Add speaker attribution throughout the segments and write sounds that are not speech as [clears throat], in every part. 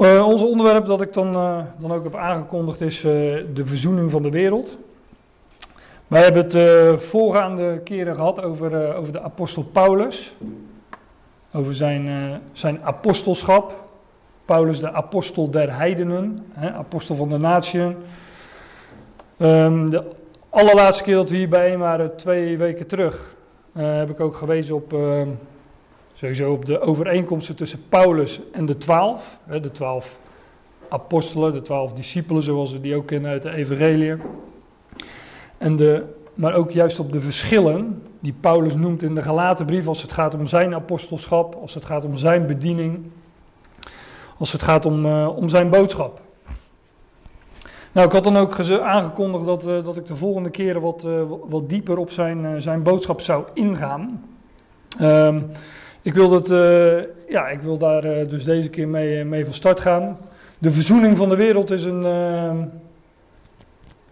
Speaker 1: Uh, ons onderwerp dat ik dan, uh, dan ook heb aangekondigd is uh, de verzoening van de wereld. Wij hebben het voorgaande keren gehad over, over de apostel Paulus. Over zijn, zijn apostelschap. Paulus de apostel der heidenen, hè, apostel van de natieën. Um, de allerlaatste keer dat we hier bijeen waren, twee weken terug, heb ik ook gewezen op ehm, Sowieso op de overeenkomsten tussen Paulus en de twaalf. De twaalf apostelen, de twaalf discipelen zoals we die ook kennen uit de evangelie. En de, maar ook juist op de verschillen die Paulus noemt in de gelaten brief als het gaat om zijn apostelschap, als het gaat om zijn bediening, als het gaat om, uh, om zijn boodschap. Nou, ik had dan ook aangekondigd dat, uh, dat ik de volgende keren wat, uh, wat dieper op zijn, zijn boodschap zou ingaan. Um, ik wil, dat, uh, ja, ik wil daar uh, dus deze keer mee, mee van start gaan. De verzoening van de wereld is een, uh,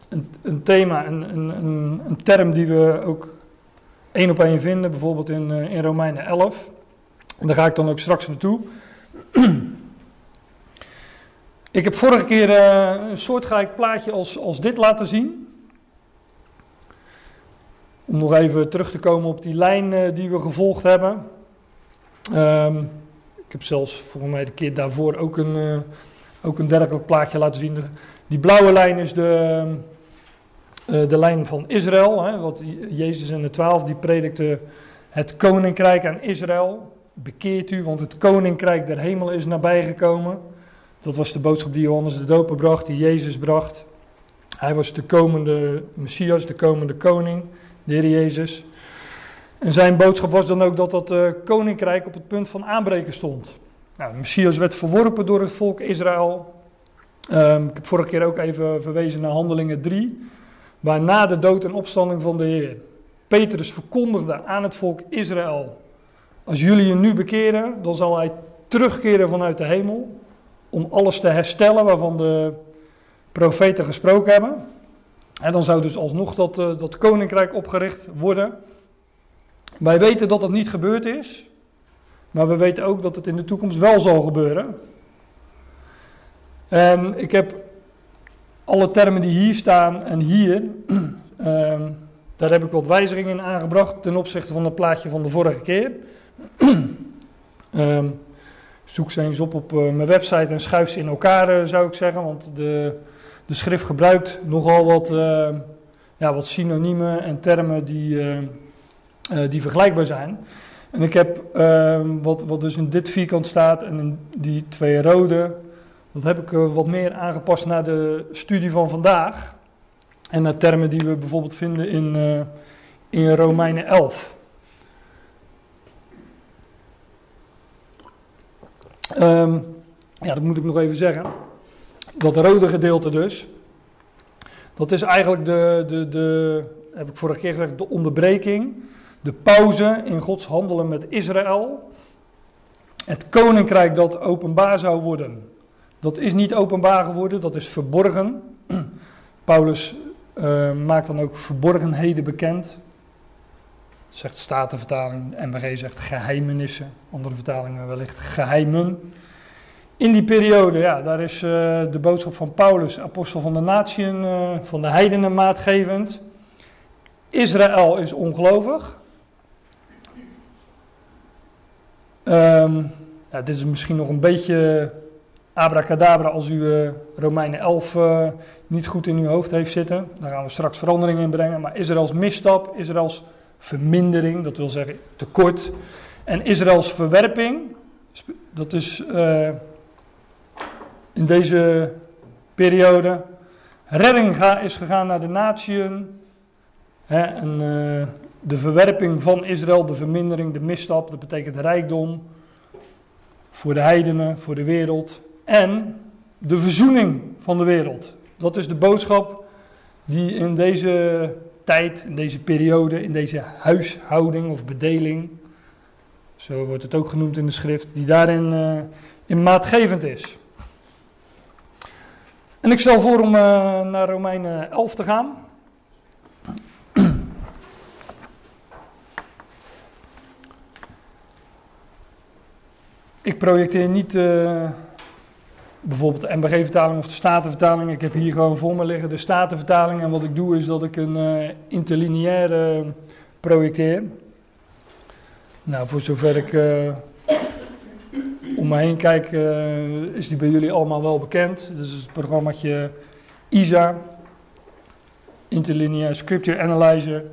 Speaker 1: een, een, thema, een, een, een, term die we ook één op één vinden, bijvoorbeeld in, in Romeinen 11. En daar ga ik dan ook straks naartoe. ik heb vorige keer een soortgelijk plaatje als, als dit laten zien. Om nog even terug te komen op die lijn die we gevolgd hebben. Um, ik heb zelfs volgens mij de keer daarvoor ook een, uh, ook een dergelijk plaatje laten zien. Die blauwe lijn is de, uh, de lijn van Israël. Hè, wat Jezus en de twaalf die predikte het koninkrijk aan Israël. Bekeert u, want het koninkrijk der hemel is nabijgekomen. Dat was de boodschap die Johannes de Doper bracht, die Jezus bracht. Hij was de komende Messias, de komende koning, de Heer Jezus. En zijn boodschap was dan ook dat dat uh, koninkrijk op het punt van aanbreken stond. Nou, de Messias werd verworpen door het volk Israël. Um, ik heb vorige keer ook even verwezen naar Handelingen 3, waar na de dood en opstanding van de Heer Petrus verkondigde aan het volk Israël: Als jullie je nu bekeren, dan zal hij terugkeren vanuit de hemel om alles te herstellen waarvan de profeten gesproken hebben. En dan zou dus alsnog dat, uh, dat koninkrijk opgericht worden. Wij weten dat dat niet gebeurd is, maar we weten ook dat het in de toekomst wel zal gebeuren. En ik heb alle termen die hier staan en hier, um, [clears throat] daar heb ik wat wijzigingen in aangebracht ten opzichte van het plaatje van de vorige keer. um, [clears throat] zoek ze eens op op uh, mijn website en schuif ze in elkaar, uh, zou ik zeggen, want de, de schrift gebruikt nogal wat, uh, ja, wat synoniemen en termen die die vergelijkbaar zijn. En ik heb uh, wat, wat dus in dit vierkant staat en die twee rode, dat heb ik uh, wat meer aangepast naar de studie van vandaag. En naar termen die we bijvoorbeeld vinden in, uh, in Romeinen 11. Um, ehm, ja, dat moet ik nog even zeggen. Dat rode gedeelte dus, dat is eigenlijk de, de, de heb ik vorige keer gezegd, de onderbreking de pauze in Gods handelen met Israël. Het koninkrijk dat openbaar zou worden, dat is niet openbaar geworden, dat is verborgen. [clears throat] Paulus uh, maakt dan ook verborgenheden bekend. Zegt Statenvertaling, NBG zegt geheimenissen, andere vertalingen wellicht geheimen. In die periode, ja, daar is uh, de boodschap van Paulus, apostel van de natieën, uh, van de heidenen maatgevend. Israël is ongelovig. Um, ja, dit is misschien nog een beetje abracadabra als u uh, Romeinen 11 uh, eh, niet goed in uw hoofd heeft zitten. Daar gaan we straks verandering in brengen. Maar Israëls misstap, Israëls vermindering, dat wil zeggen tekort. En Israëls verwerping, dat is uh, in deze periode. Redding is gegaan naar de natieën. Hè, en de verwerping van Israël, de vermindering, de misstap, dat betekent rijkdom voor de heidenen, voor de wereld. En de verzoening van de wereld. Dat is de boodschap die in deze tijd, in deze periode, in deze huishouding of bedeling, zo wordt het ook genoemd in de schrift, die daarin uh, in maatgevend is. En ik stel voor om uh, naar Romeinen 11 te gaan. Ik projecteer niet uh, bijvoorbeeld de MBG-vertaling of de Statenvertaling. Ik heb hier gewoon voor me liggen de Statenvertaling. En wat ik doe is dat ik een uh, interlineaire projecteer. Nou, voor zover ik om me heen kijk, is die bij jullie allemaal wel bekend. Dus het programmaatje ISA, Interlinear Scripture Analyzer.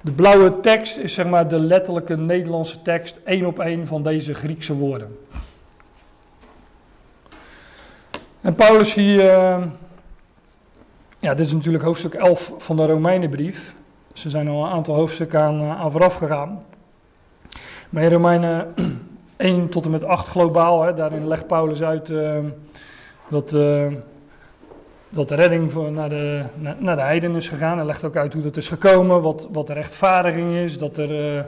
Speaker 1: De blauwe tekst is zeg maar de letterlijke Nederlandse tekst, één op één van deze Griekse woorden. En Paulus hier, uh, ja, dit is natuurlijk hoofdstuk 11 van de Romeinenbrief. Ze zijn al een aantal hoofdstukken aan, uh, aan vooraf gegaan. Maar in Romeinen [clears throat] 1 tot en met 8 globaal, hè, daarin legt Paulus uit uh, dat, dat de redding voor, naar, de, naar, de heiden is gegaan. Hij legt ook uit hoe dat is gekomen, wat, wat de rechtvaardiging is, dat er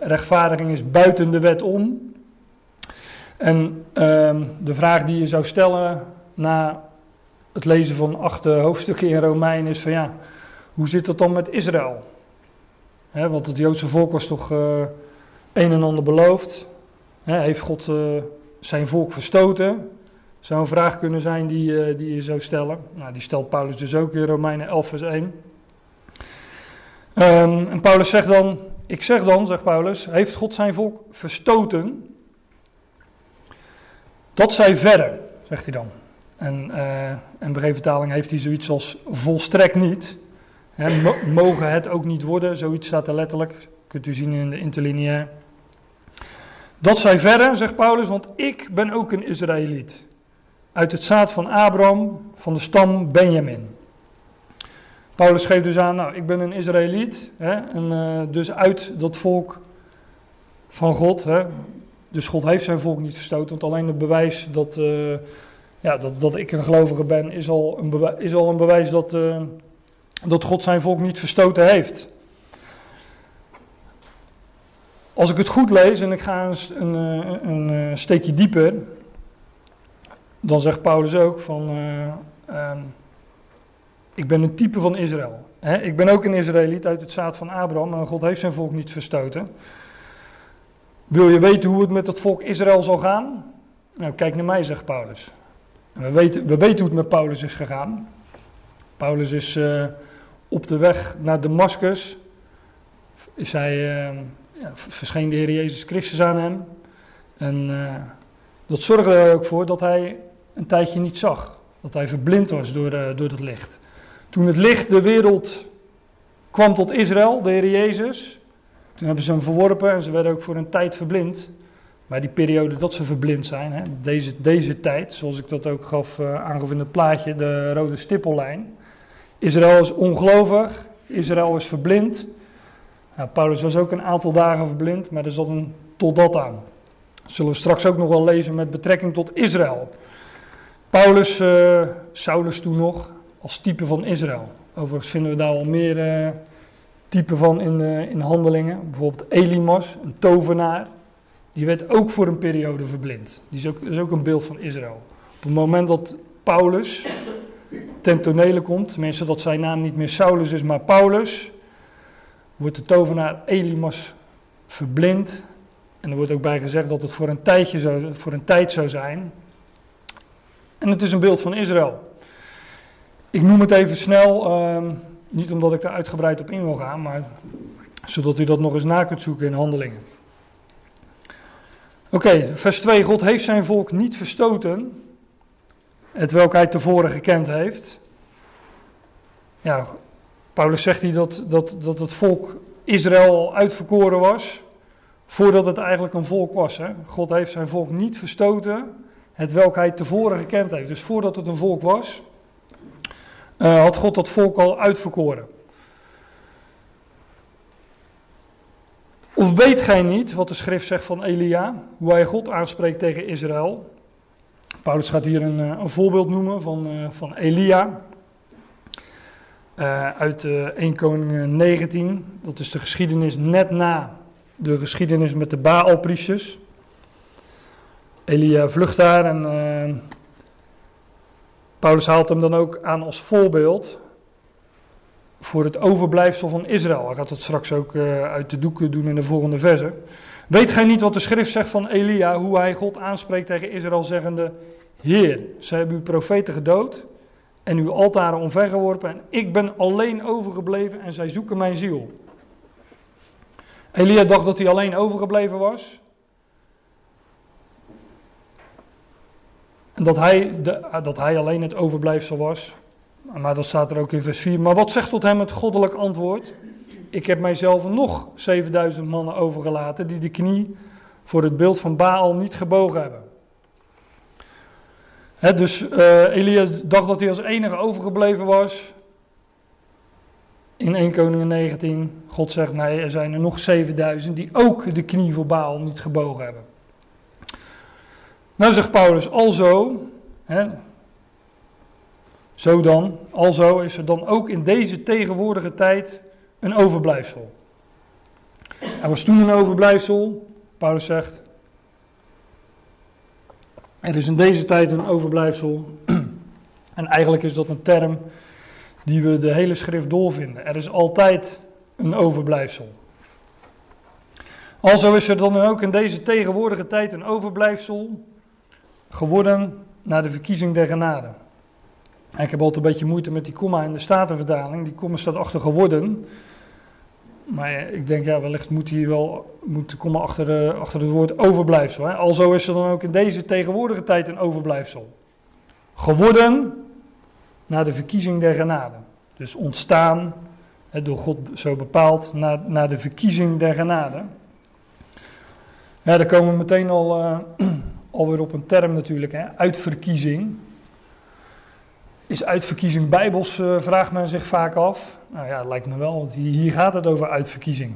Speaker 1: rechtvaardiging is buiten de wet om. En ehm, de vraag die je zou stellen na het lezen van acht hoofdstukken in Romein is van ja, hoe zit dat dan met Israël? want het Joodse volk was toch uh, een en ander beloofd. heeft God uh, zijn volk verstoten? Zou een vraag kunnen zijn die, die je zou stellen. Nou, die stelt Paulus dus ook in Romeinen 11 vers 1. Um, ehm, en Paulus zegt dan, ik zeg dan, zegt Paulus, heeft God zijn volk verstoten? Dat zij verder, zegt hij dan. En uh, in vertaling heeft hij zoiets als volstrekt niet. mogen het ook niet worden, zoiets staat er letterlijk. Kunt u zien in de interlineair. Dat zij verder, zegt Paulus, want ik ben ook een Israëliet. Uit het zaad van Abraham, van de stam Benjamin. Paulus geeft dus aan, nou, ik ben een Israëliet. Hè, en uh, dus uit dat volk van God. Hè, dus God heeft zijn volk niet verstoten, want alleen het bewijs dat, uh, ja, dat, dat ik een gelovige ben, is al een bewijs, is al een bewijs dat, uh, dat God zijn volk niet verstoten heeft. Als ik het goed lees en ik ga een, een, een, een steekje dieper, dan zegt Paulus ook van, um, ik ben een type van Israël. Ik ben ook een Israëliet uit het zaad van Abraham, maar God heeft zijn volk niet verstoten. Wil je weten hoe het met het volk Israël zal gaan? Nou, kijk naar mij, zegt Paulus. we, weten, we weten hoe het met Paulus is gegaan. Paulus is uh, op de weg naar Damascus. Is hij, uh, ja, verscheen de Heer Jezus Christus aan hem. En uh, dat zorgde er ook voor dat hij een tijdje niet zag. Dat hij verblind was door, door het licht. Toen het licht de wereld kwam tot Israël, de Heer Jezus, toen hebben ze hem verworpen en ze werden ook voor een tijd verblind. Maar die periode dat ze verblind zijn, hè, deze, deze tijd, zoals ik dat ook gaf, uh, aangaf in het plaatje, de rode stippellijn. Israël is ongelovig, Israël is verblind. Nou, Paulus was ook een aantal dagen verblind, maar er zat een totdat aan. Dat zullen we straks ook nog wel lezen met betrekking tot Israël. Paulus, uh, Saulus toen nog, als type van Israël. Overigens vinden we daar al meer... Uh, type van in, uh, in handelingen. Bijvoorbeeld Elimas, een tovenaar. Die werd ook voor een periode verblind. Die is ook, is ook een beeld van Israël. Op het moment dat Paulus ten tonele komt, tenminste dat zijn naam niet meer Saulus is, maar Paulus, wordt de tovenaar Elimas verblind. En er wordt ook bij gezegd dat het voor een, tijdje zou, voor een tijd zou zijn. En het is een beeld van Israël. Ik noem het even snel. Uh, niet omdat ik daar uitgebreid op in wil gaan, maar zodat u dat nog eens na kunt zoeken in handelingen. Oké, vers 2. God heeft zijn volk niet verstoten, het welk hij tevoren gekend heeft. Ja, Paulus zegt hier dat, dat, dat het volk Israël uitverkoren was, voordat het eigenlijk een volk was. Hè? God heeft zijn volk niet verstoten, het welk hij tevoren gekend heeft. Dus voordat het een volk was, uh, had God dat volk al uitverkoren. Of weet gij niet wat de schrift zegt van Elia, hoe hij God aanspreekt tegen Israël? Paulus gaat hier een, eh, een voorbeeld noemen van, uh, van Elia. Uit 1 Koning 19. Dat is de geschiedenis net na de geschiedenis met de Baalpriesters. Elia vlucht daar en Paulus haalt hem dan ook aan als voorbeeld voor het overblijfsel van Israël. Hij gaat dat straks ook uh, uit de doeken doen in de volgende verse. Weet gij niet wat de schrift zegt van Elia, hoe hij God aanspreekt tegen Israël, zeggende: Heer, zij hebben uw profeten gedood en uw altaren omvergeworpen en ik ben alleen overgebleven en zij zoeken mijn ziel. Elia dacht dat hij alleen overgebleven was. Dat hij, de, dat hij alleen het overblijfsel was. Maar dat staat er ook in vers 4. Maar wat zegt tot hem het goddelijk antwoord? Ik heb mijzelf nog 7000 mannen overgelaten die de knie voor het beeld van Baal niet gebogen hebben. dus uh, Elia dacht dat hij als enige overgebleven was. In 1 Koningin 19, God zegt nee, er zijn er nog 7000 die ook de knie voor Baal niet gebogen hebben. Nou zegt Paulus, alzo, hè, zo dan, alzo is er dan ook in deze tegenwoordige tijd een overblijfsel. Er was toen een overblijfsel, Paulus zegt, er is in deze tijd een overblijfsel. [clears throat] En eigenlijk is dat een term die we de hele schrift doorvinden. Er is altijd een overblijfsel. Alzo is er dan ook in deze tegenwoordige tijd een overblijfsel geworden na de verkiezing der genade. ik heb altijd een beetje moeite met die komma in de Statenvertaling. Die komma staat achter geworden. Maar ik denk, ja, wellicht moet hier wel moet de komma achter, achter het woord overblijfsel. Hè? Alzo is er dan ook in deze tegenwoordige tijd een overblijfsel. Geworden na de verkiezing der genade. Dus ontstaan, hè, door God zo bepaald, na, na de verkiezing der genade. Ja, daar komen we meteen al, uh, alweer op een term natuurlijk, hè, uitverkiezing. Is uitverkiezing bijbels, uh, vraagt men zich vaak af. Nou ja, lijkt me wel, want hier gaat het over uitverkiezing.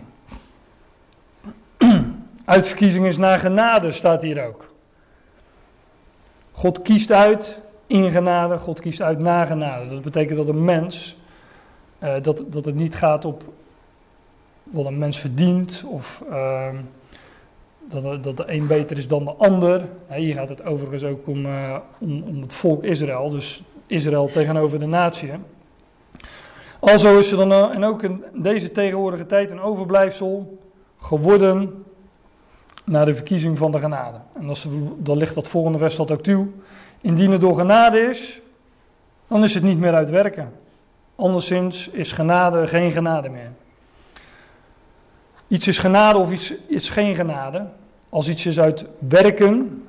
Speaker 1: [clears throat] uitverkiezing is naar genade, staat hier ook. God kiest uit in genade, God kiest uit na genade. Dat betekent dat een mens, uh, dat, dat het niet gaat op wat een mens verdient of... Uh, dat, dat de een beter is dan de ander. Hier gaat het overigens ook om, uh, om, om, het volk Israël, dus Israël tegenover de natie. Alzo is er dan, uh, en ook in deze tegenwoordige tijd, een overblijfsel geworden na de verkiezing van de genade. En als, dan ligt dat volgende vers dat ook toe. Indien het door genade is, dan is het niet meer uit werken. Anderszins is genade geen genade meer. Iets is genade of iets is geen genade. Als iets is uit werken,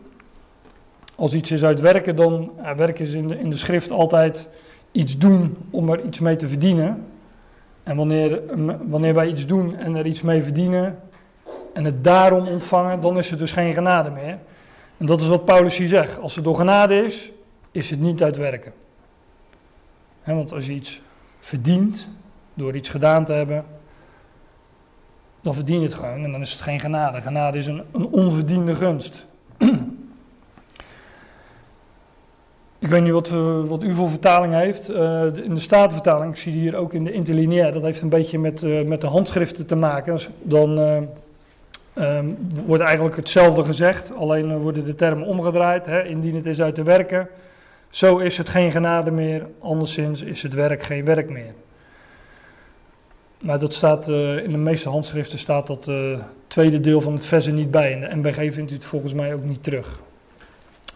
Speaker 1: als iets is uit werken, dan ja, werken is in de, in de schrift altijd iets doen om er iets mee te verdienen. En wanneer, wanneer wij iets doen en er iets mee verdienen en het daarom ontvangen, dan is het dus geen genade meer. En dat is wat Paulus hier zegt. Als het door genade is, is het niet uit werken. want als je iets verdient door iets gedaan te hebben, dan verdien je het gewoon en dan is het geen genade. Genade is een, een onverdiende gunst. [clears throat] Ik weet niet wat, uh, wat u voor vertaling heeft. Uh, in de Statenvertaling, ik zie hier ook in de interlineair, dat heeft een beetje met, uh, met de handschriften te maken. Dus dan um, wordt eigenlijk hetzelfde gezegd, alleen worden de termen omgedraaid. Hè, indien het is uit te werken, zo is het geen genade meer, anderszins is het werk geen werk meer. Maar dat staat uh, in de meeste handschriften staat dat uh, tweede deel van het vers er niet bij. In de NBG vindt u het volgens mij ook niet terug.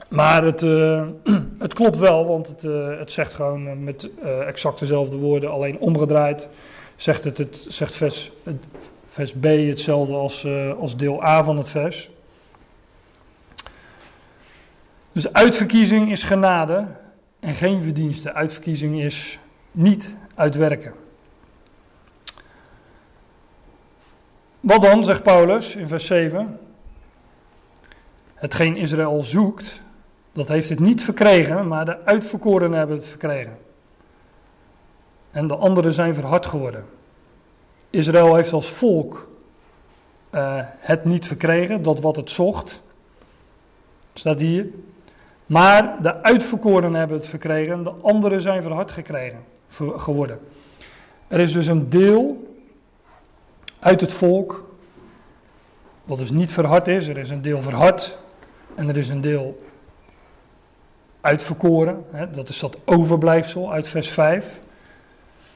Speaker 1: Maar het, uh, [clears throat] het klopt wel, want het, het zegt gewoon met exact dezelfde woorden, alleen omgedraaid. Zegt, het, het, zegt vers, het, vers B hetzelfde als, als deel A van het vers. Dus uitverkiezing is genade en geen verdienste. Uitverkiezing is niet uitwerken. Wat dan, zegt Paulus in vers 7? Hetgeen Israël zoekt, dat heeft het niet verkregen, maar de uitverkorenen hebben het verkregen. En de anderen zijn verhard geworden. Israël heeft als volk uh, het niet verkregen, dat wat het zocht. Staat hier. Maar de uitverkorenen hebben het verkregen, de anderen zijn verhard gekregen, geworden. Er is dus een deel uit het volk, wat dus niet verhard is. Er is een deel verhard en er is een deel uitverkoren. Hè, dat is dat overblijfsel uit vers 5.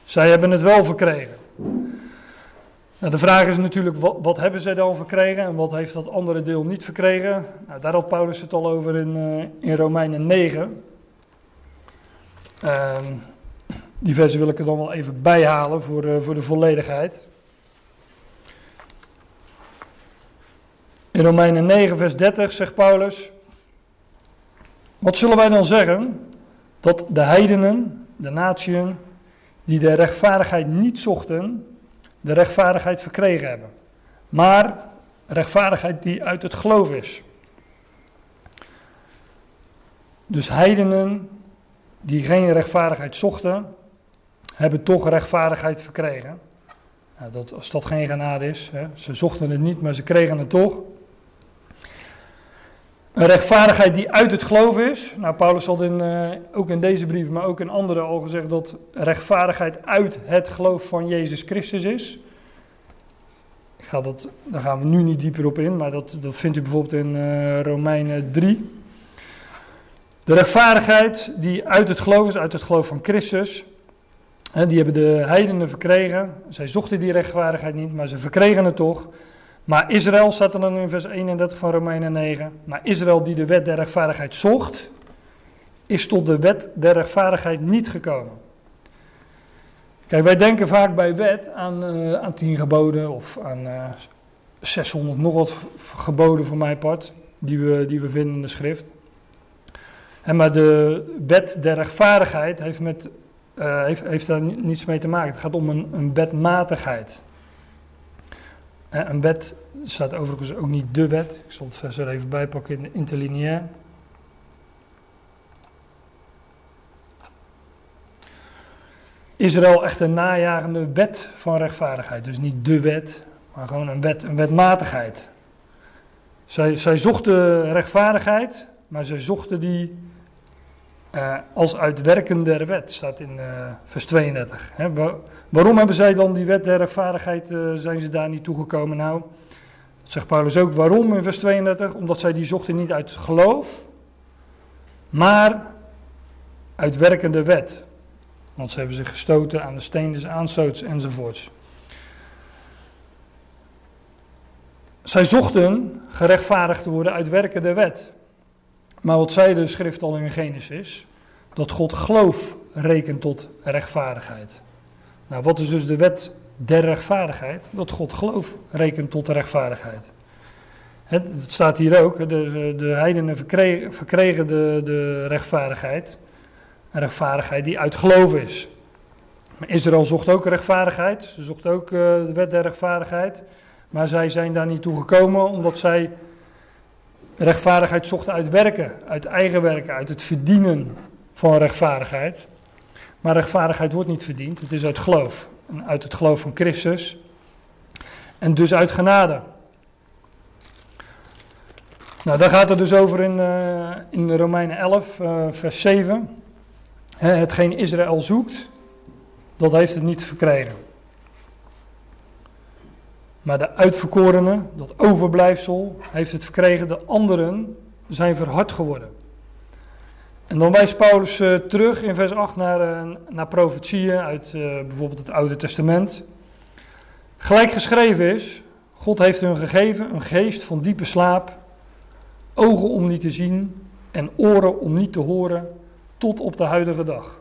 Speaker 1: Zij hebben het wel verkregen. Nou, de vraag is natuurlijk, wat, hebben zij dan verkregen en wat heeft dat andere deel niet verkregen? Nou, daar had Paulus het al over in, uh, in Romeinen 9. Uh, die versen wil ik er dan wel even bijhalen voor, uh, voor de volledigheid. In Romeinen 9, vers 30 zegt Paulus: Wat zullen wij dan zeggen? Dat de heidenen, de natieën, die de rechtvaardigheid niet zochten, de rechtvaardigheid verkregen hebben. Maar rechtvaardigheid die uit het geloof is. Dus heidenen die geen rechtvaardigheid zochten, hebben toch rechtvaardigheid verkregen. Nou, dat, als dat geen genade is, hè, ze zochten het niet, maar ze kregen het toch. Een rechtvaardigheid die uit het geloof is. Nou, Paulus had in, uh, ook in deze brief, maar ook in andere al gezegd dat rechtvaardigheid uit het geloof van Jezus Christus is. Ga dat, daar gaan we nu niet dieper op in, maar dat, dat vindt u bijvoorbeeld in uh, Romeinen 3. De rechtvaardigheid die uit het geloof is, uit het geloof van Christus. Die hebben de heidenen verkregen. Zij zochten die rechtvaardigheid niet, maar ze verkregen het toch. Maar Israël, staat er dan in vers 31 van Romeinen 9, maar Israël die de wet der rechtvaardigheid zocht, is tot de wet der rechtvaardigheid niet gekomen. Kijk, wij denken vaak bij wet aan, uh, aan tien geboden of aan uh, eh, 600 nog wat geboden voor mijn part, die we, die we vinden in de schrift. En maar de wet der rechtvaardigheid heeft, met, uh, heeft, heeft daar niets mee te maken. Het gaat om een, een wetmatigheid. Een wet staat overigens ook niet de wet. Ik zal het vers er even bijpakken in interlineair. Israël echt een najagende wet van rechtvaardigheid. Dus niet de wet, maar gewoon een wet, een wetmatigheid. Zij, zij zochten rechtvaardigheid, maar zij zochten die uh, als uitwerken der wet, staat in uh, vers 32. Hè, waarom hebben zij dan die wet der rechtvaardigheid, uh, zijn ze daar niet toegekomen? Nou, dat zegt Paulus ook, waarom in vers 32? Omdat zij die zochten niet uit geloof, maar uit werkende wet. Want ze hebben zich gestoten aan de steen des aanstoots enzovoorts. Zij zochten gerechtvaardigd te worden uit werkende wet. Maar wat zei de schrift al in Genesis? Dat God geloof rekent tot rechtvaardigheid. Nou, wat is dus de wet der rechtvaardigheid? Dat God geloof rekent tot rechtvaardigheid. Het, het staat hier ook, de, de heidenen verkregen, de, de rechtvaardigheid. Een rechtvaardigheid die uit geloof is. Israël zocht ook rechtvaardigheid, ze zocht ook uh, de wet der rechtvaardigheid. Maar zij zijn daar niet toe gekomen omdat zij rechtvaardigheid zochten uit werken, uit eigen werken, uit het verdienen van rechtvaardigheid. Maar rechtvaardigheid wordt niet verdiend, het is uit geloof. En uit het geloof van Christus. En dus uit genade. Nou, daar gaat het dus over in, uh, in Romeinen 11, uh, vers 7. hetgeen Israël zoekt, dat heeft het niet verkregen. Maar de uitverkorene, dat overblijfsel, heeft het verkregen. De anderen zijn verhard geworden. En dan wijst Paulus uh, terug in vers 8 naar, uh, naar profetieën uit uh, bijvoorbeeld het Oude Testament. Gelijk geschreven is, God heeft hun gegeven een geest van diepe slaap, ogen om niet te zien en oren om niet te horen, tot op de huidige dag.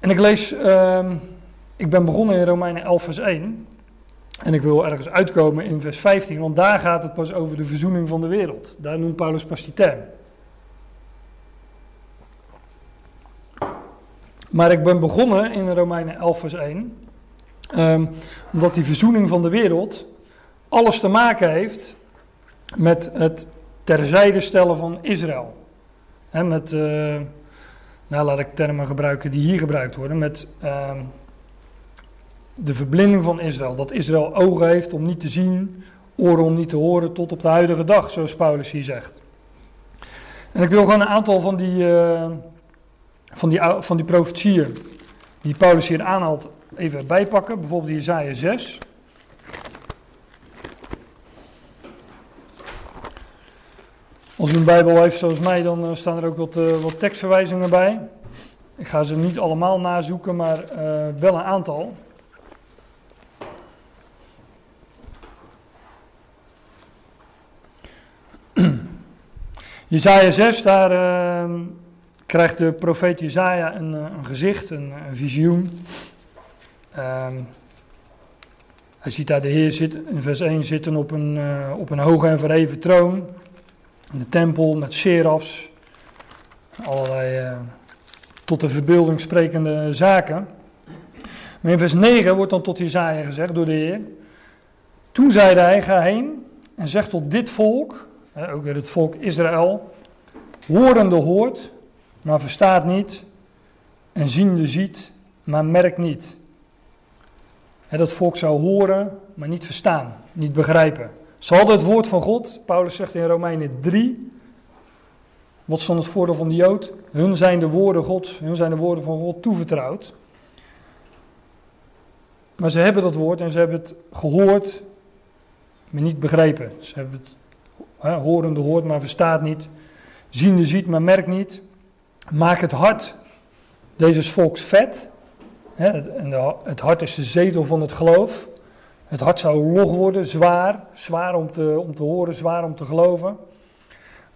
Speaker 1: En ik lees ehm, ik ben begonnen in Romeinen 11, vers 1. En ik wil ergens uitkomen in vers 15, want daar gaat het pas over de verzoening van de wereld. Daar noemt Paulus pas die term. Maar ik ben begonnen in Romeinen 11, vers 1, um, omdat die verzoening van de wereld alles te maken heeft met het terzijde stellen van Israël. He, met, uh, nou laat ik termen gebruiken die hier gebruikt worden, met uh, de verblinding van Israël. Dat Israël ogen heeft om niet te zien, oren om niet te horen, tot op de huidige dag, zoals Paulus hier zegt. En ik wil gewoon een aantal van die, uh, van die, van die profetieën die Paulus hier aanhaalt even bijpakken. Bijvoorbeeld Jezaja 6. Als u een Bijbel heeft zoals mij, dan uh, staan er ook wat, uh, wat tekstverwijzingen bij. Ik ga ze niet allemaal nazoeken, maar wel een aantal. Jezaja 6, daar uh, krijgt de profeet Jezaja een, eh, een gezicht, een, een visioen. Uh, hij ziet daar de Heer zit, in vers 1 zitten op een, uh, op een hoge en verheven troon. In de tempel met serafs. Allerlei uh, tot de verbeelding sprekende zaken. Maar in vers 9 wordt dan tot Jezaja gezegd door de Heer. Toen zeide hij, ga heen en zeg tot dit volk, ook weer het volk Israël, horende hoort, maar verstaat niet, en ziende ziet, maar merkt niet. dat volk zou horen, maar niet verstaan, niet begrijpen. Ze hadden het woord van God, Paulus zegt in Romeinen 3, wat stond het voordeel van de Jood? Hun zijn de woorden Gods, hun zijn de woorden van God toevertrouwd. Maar ze hebben dat woord en ze hebben het gehoord, maar niet begrepen. Ze hebben het hè, horende hoort, maar verstaat niet. Ziende ziet, maar merkt niet. Maak het hart deze volks vet. En de, het hart is de zetel van het geloof. Het hart zou log worden, zwaar. Zwaar om te, om te horen, zwaar om te geloven.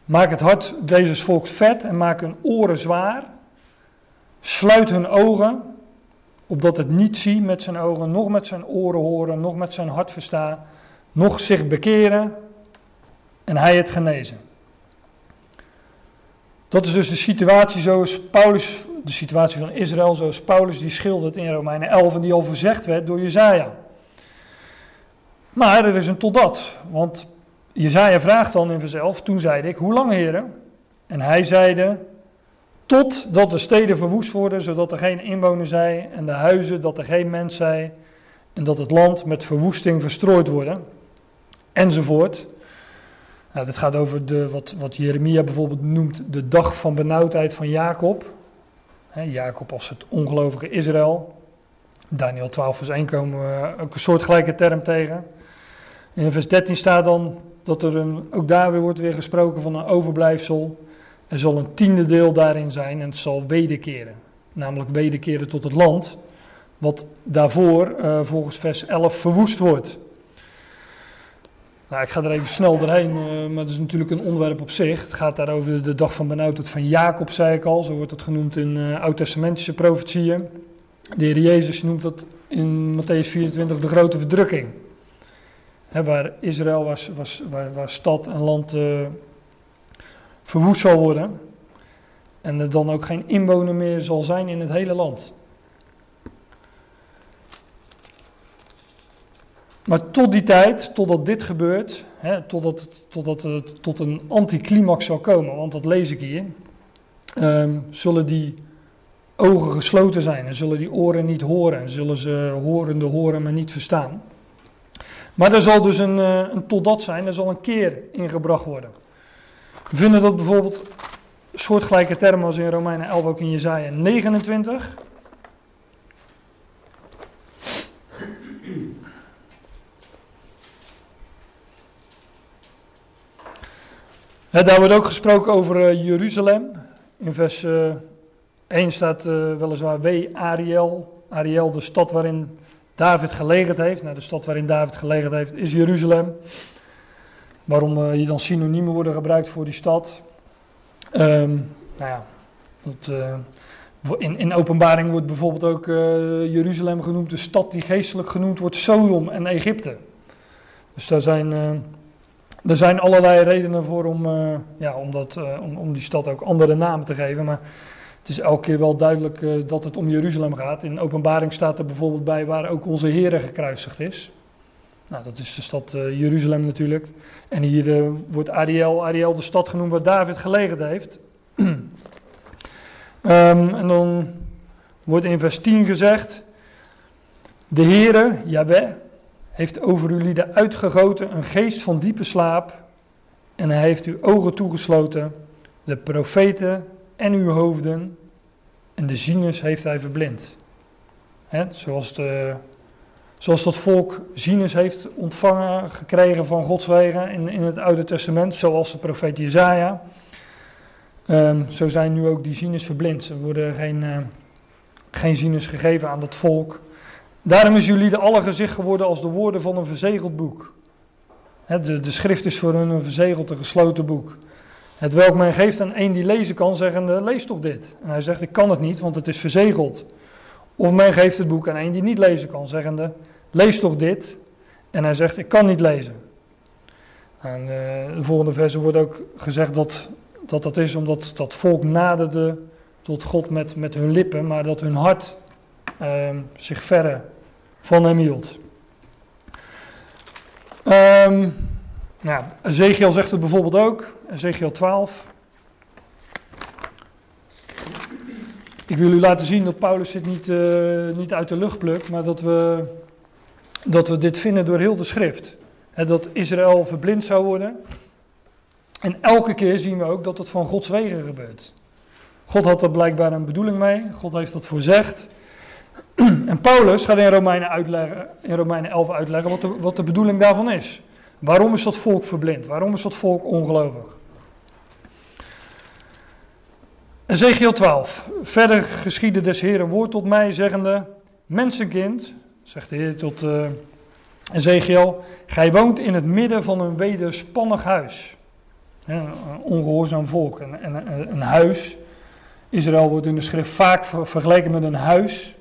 Speaker 1: Maak het hart deze volks vet en maak hun oren zwaar. Sluit hun ogen, opdat het niet zie met zijn ogen, nog met zijn oren horen, nog met zijn hart verstaan, nog zich bekeren en hij het genezen. Dat is dus de situatie zoals Paulus, de situatie van Israël zoals Paulus die schildert in Romeinen 11 en die al verzegd werd door Jezaja. Maar er is een totdat, want Jezaja vraagt dan in 11, toen zeide ik, hoe lang heren? En hij zeide, totdat de steden verwoest worden, zodat er geen inwoner zij, en de huizen dat er geen mens zij, en dat het land met verwoesting verstrooid worden, enzovoort. Nou, dit gaat over de, wat, wat Jeremia bijvoorbeeld noemt de dag van benauwdheid van Jacob. Jacob als het ongelovige Israël. Daniel 12 vers 1 komen we ook een soortgelijke term tegen. In vers 13 staat dan dat er een, ook daar weer wordt weer gesproken van een overblijfsel. Er zal een tiende deel daarin zijn en het zal wederkeren. Namelijk wederkeren tot het land, wat daarvoor uh, volgens vers 11 verwoest wordt. Nou, ik ga er even snel doorheen, uh, maar het is natuurlijk een onderwerp op zich. Het gaat daar over de dag van benauwdheid van Jacob, zei ik al. Zo wordt het genoemd in uh, oud-testamentische profetieën. De Heer Jezus noemt dat in Matthäus 24 de grote verdrukking waar Israël, was, was, waar, stad en land uh, verwoest zal worden. En er dan ook geen inwoner meer zal zijn in het hele land. Maar tot die tijd, totdat dit gebeurt, hè, totdat, het, totdat tot een anticlimax zal komen, want dat lees ik hier, um, zullen die ogen gesloten zijn en zullen die oren niet horen en zullen ze horende horen maar niet verstaan. Maar er zal dus een, uh, een totdat zijn, er zal een keer ingebracht worden. We vinden dat bijvoorbeeld soortgelijke termen als in Romeinen 11 ook in Jezaja 29. Daar wordt ook gesproken over uh, Jeruzalem. In vers uh, eh, 1 staat uh, weliswaar W. Ariel. Ariel, de stad waarin David gelegerd heeft. Nou, de stad waarin David gelegerd heeft is Jeruzalem. Waarom uh, hier dan synoniemen worden gebruikt voor die stad. Um, nou ja, in, in openbaring wordt bijvoorbeeld ook Jeruzalem genoemd, de stad die geestelijk genoemd wordt Sodom en Egypte. Dus daar zijn, er zijn allerlei redenen voor om, ja, om, dat, om, om die stad ook andere namen te geven. Maar het is elke keer wel duidelijk uh, dat het om Jeruzalem gaat. In openbaring staat er bijvoorbeeld bij waar ook onze Heer gekruisigd is. Nou, dat is de stad Jeruzalem natuurlijk. En hier wordt Ariel, Ariel de stad genoemd waar David gelegen heeft. um, [clears throat] en dan wordt in vers 10 gezegd: De Heere, Yahweh, heeft over uw lieden uitgegoten een geest van diepe slaap. En hij heeft uw ogen toegesloten. De profeten en uw hoofden en de zieners heeft hij verblind. zoals, de, zoals dat volk zieners heeft ontvangen, gekregen van Gods wegen in, in het Oude Testament, zoals de profeet Jezaja. Ehm, zo zijn nu ook die zieners verblind. Er worden geen, uh, geen zieners gegeven aan dat volk. Daarom is jullie de alle gezicht geworden als de woorden van een verzegeld boek. de, de schrift is voor hun een verzegeld, een gesloten boek. Het welk men geeft aan een die lezen kan, zeggende, lees toch dit. En hij zegt, ik kan het niet, want het is verzegeld. Of men geeft het boek aan een die niet lezen kan, zeggende, lees toch dit. En hij zegt, ik kan niet lezen. En uh, de volgende verse wordt ook gezegd dat, dat dat is omdat dat volk naderde tot God met, met hun lippen, maar dat hun hart zich verre van hem hield. Um, nou, Ezekiel zegt het bijvoorbeeld ook, Ezekiel 12. Ik wil u laten zien dat Paulus dit niet, uh, niet uit de lucht plukt, maar dat we, dat we dit vinden door heel de schrift. dat Israël verblind zou worden. En elke keer zien we ook dat het van Gods wegen gebeurt. God had er blijkbaar een bedoeling mee, God heeft dat voorzegd. [clears throat] En Paulus gaat in Romeinen, uitleggen, in Romeinen 11 uitleggen wat de, wat de bedoeling daarvan is. Waarom is dat volk verblind? Waarom is dat volk ongelovig? Ezekiel 12. Verder geschiedde des Heeren woord tot mij, zeggende: Mensenkind, zegt de Heer tot uh, Ezekiel, gij woont in het midden van een wederspannig huis. een ongehoorzaam volk, een, een, een, huis. Israël wordt in de schrift vaak vergeleken met een huis.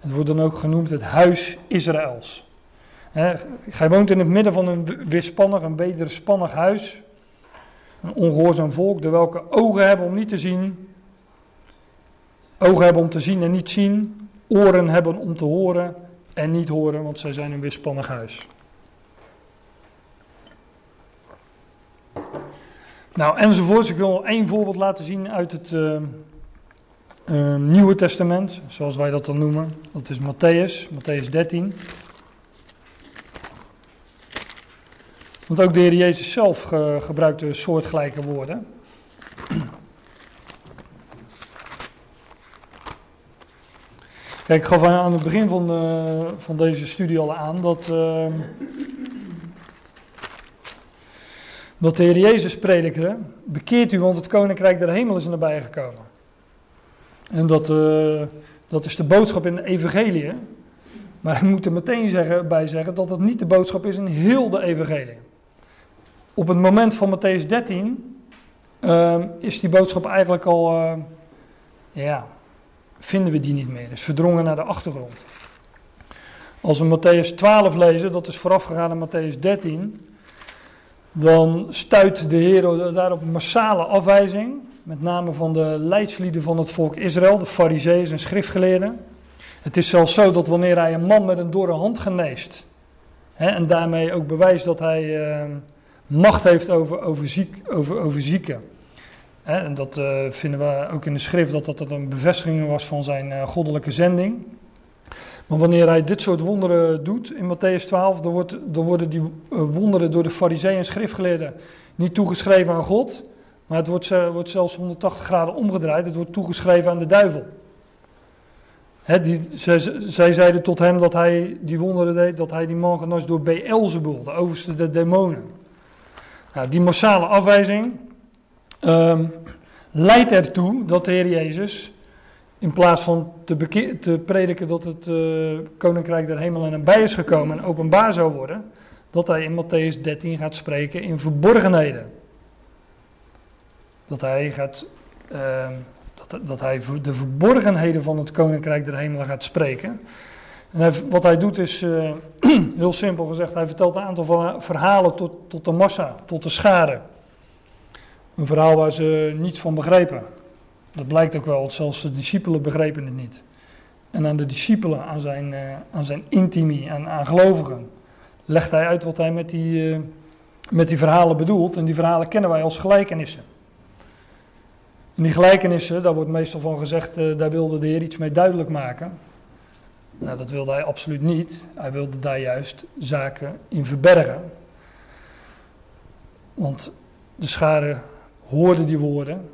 Speaker 1: Het wordt dan ook genoemd het huis Israëls. He, gij woont in het midden van een weerspannig, een wederspannig huis. Een ongehoorzaam volk, de welke ogen hebben om niet te zien. Ogen hebben om te zien en niet zien. Oren hebben om te horen en niet horen, want zij zijn een weerspannig huis. Nou, enzovoorts. Ik wil nog één voorbeeld laten zien uit het uh, uh, Nieuwe Testament, zoals wij dat dan noemen. Dat is Matthäus, Matthäus 13. Want ook de Heer Jezus zelf ge gebruikte soortgelijke woorden. Kijk, ik gaf aan het begin van, uh, van deze studie al aan dat, uh, dat de Heer Jezus predikte, bekeert u, want het koninkrijk der hemel is nabij gekomen. En dat, uh, dat is de boodschap in de evangelie. Maar ik moet er meteen zeggen, bij zeggen dat het niet de boodschap is in heel de evangelie. Op het moment van Matthäus 13 uh, is die boodschap eigenlijk al, uh, ja, vinden we die niet meer. Is verdrongen naar de achtergrond. Als we Matthäus 12 lezen, dat is voorafgegaan aan Matthäus 13, dan stuit de Heer daarop massale afwijzing, met name van de leidslieden van het volk Israël, de fariseeën en schriftgeleerden. Het is zelfs zo dat wanneer hij een man met een dorre hand geneest, hè, en daarmee ook bewijst dat hij uh, macht heeft over, over, ziek, over, over zieken. en dat uh, vinden we ook in de schrift, dat dat een bevestiging was van zijn uh, goddelijke zending. Maar wanneer hij dit soort wonderen doet in Matthäus 12, dan, wordt, dan worden die wonderen door de fariseeën en schriftgeleerden niet toegeschreven aan God, maar het wordt, wordt, zelfs 180 graden omgedraaid, het wordt toegeschreven aan de duivel. Die, zij, zeiden tot hem dat hij die wonderen deed, dat hij die man genas door Beelzebul, de overste der demonen. Nou, die massale afwijzing um, leidt ertoe dat de Heer Jezus, in plaats van te, te prediken dat het uh, koninkrijk der hemel en nabij is gekomen en openbaar zou worden, dat hij in Matthäus 13 gaat spreken in verborgenheden. Dat hij gaat. Uh, dat, dat hij de verborgenheden van het koninkrijk der hemelen gaat spreken. En wat hij doet is, uh, [clears throat] heel simpel gezegd, hij vertelt een aantal verhalen tot, tot de massa, tot de schade. Een verhaal waar ze niets van begrepen. Dat blijkt ook wel, zelfs de discipelen begrepen het niet. En aan de discipelen, aan zijn, uh, aan zijn intimi, aan, aan gelovigen, legt hij uit wat hij met die, uh, met die verhalen bedoelt. En die verhalen kennen wij als gelijkenissen. En die gelijkenissen, daar wordt meestal van gezegd, daar wilde de Heer iets mee duidelijk maken. Nou, dat wilde hij absoluut niet. Hij wilde daar juist zaken in verbergen. Want de schade hoorde die woorden,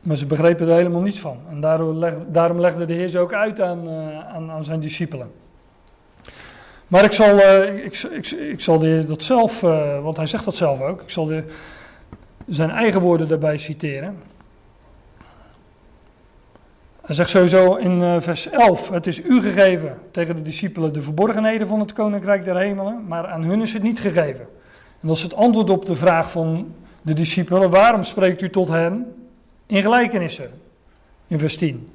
Speaker 1: maar ze begrepen er helemaal niets van. En daarom legde, daarom legde de Heer ze ook uit aan, uh, aan, aan, zijn discipelen. Maar ik zal, uh, ik, ik, ik, zal de, dat zelf, want hij zegt dat zelf ook, ik zal de, zijn eigen woorden daarbij citeren. Hij zegt sowieso in eh, vers 11: Het is u gegeven tegen de discipelen de verborgenheden van het koninkrijk der hemelen, maar aan hun is het niet gegeven. En dat is het antwoord op de vraag van de discipelen: waarom spreekt u tot hen in gelijkenissen? In vers 10.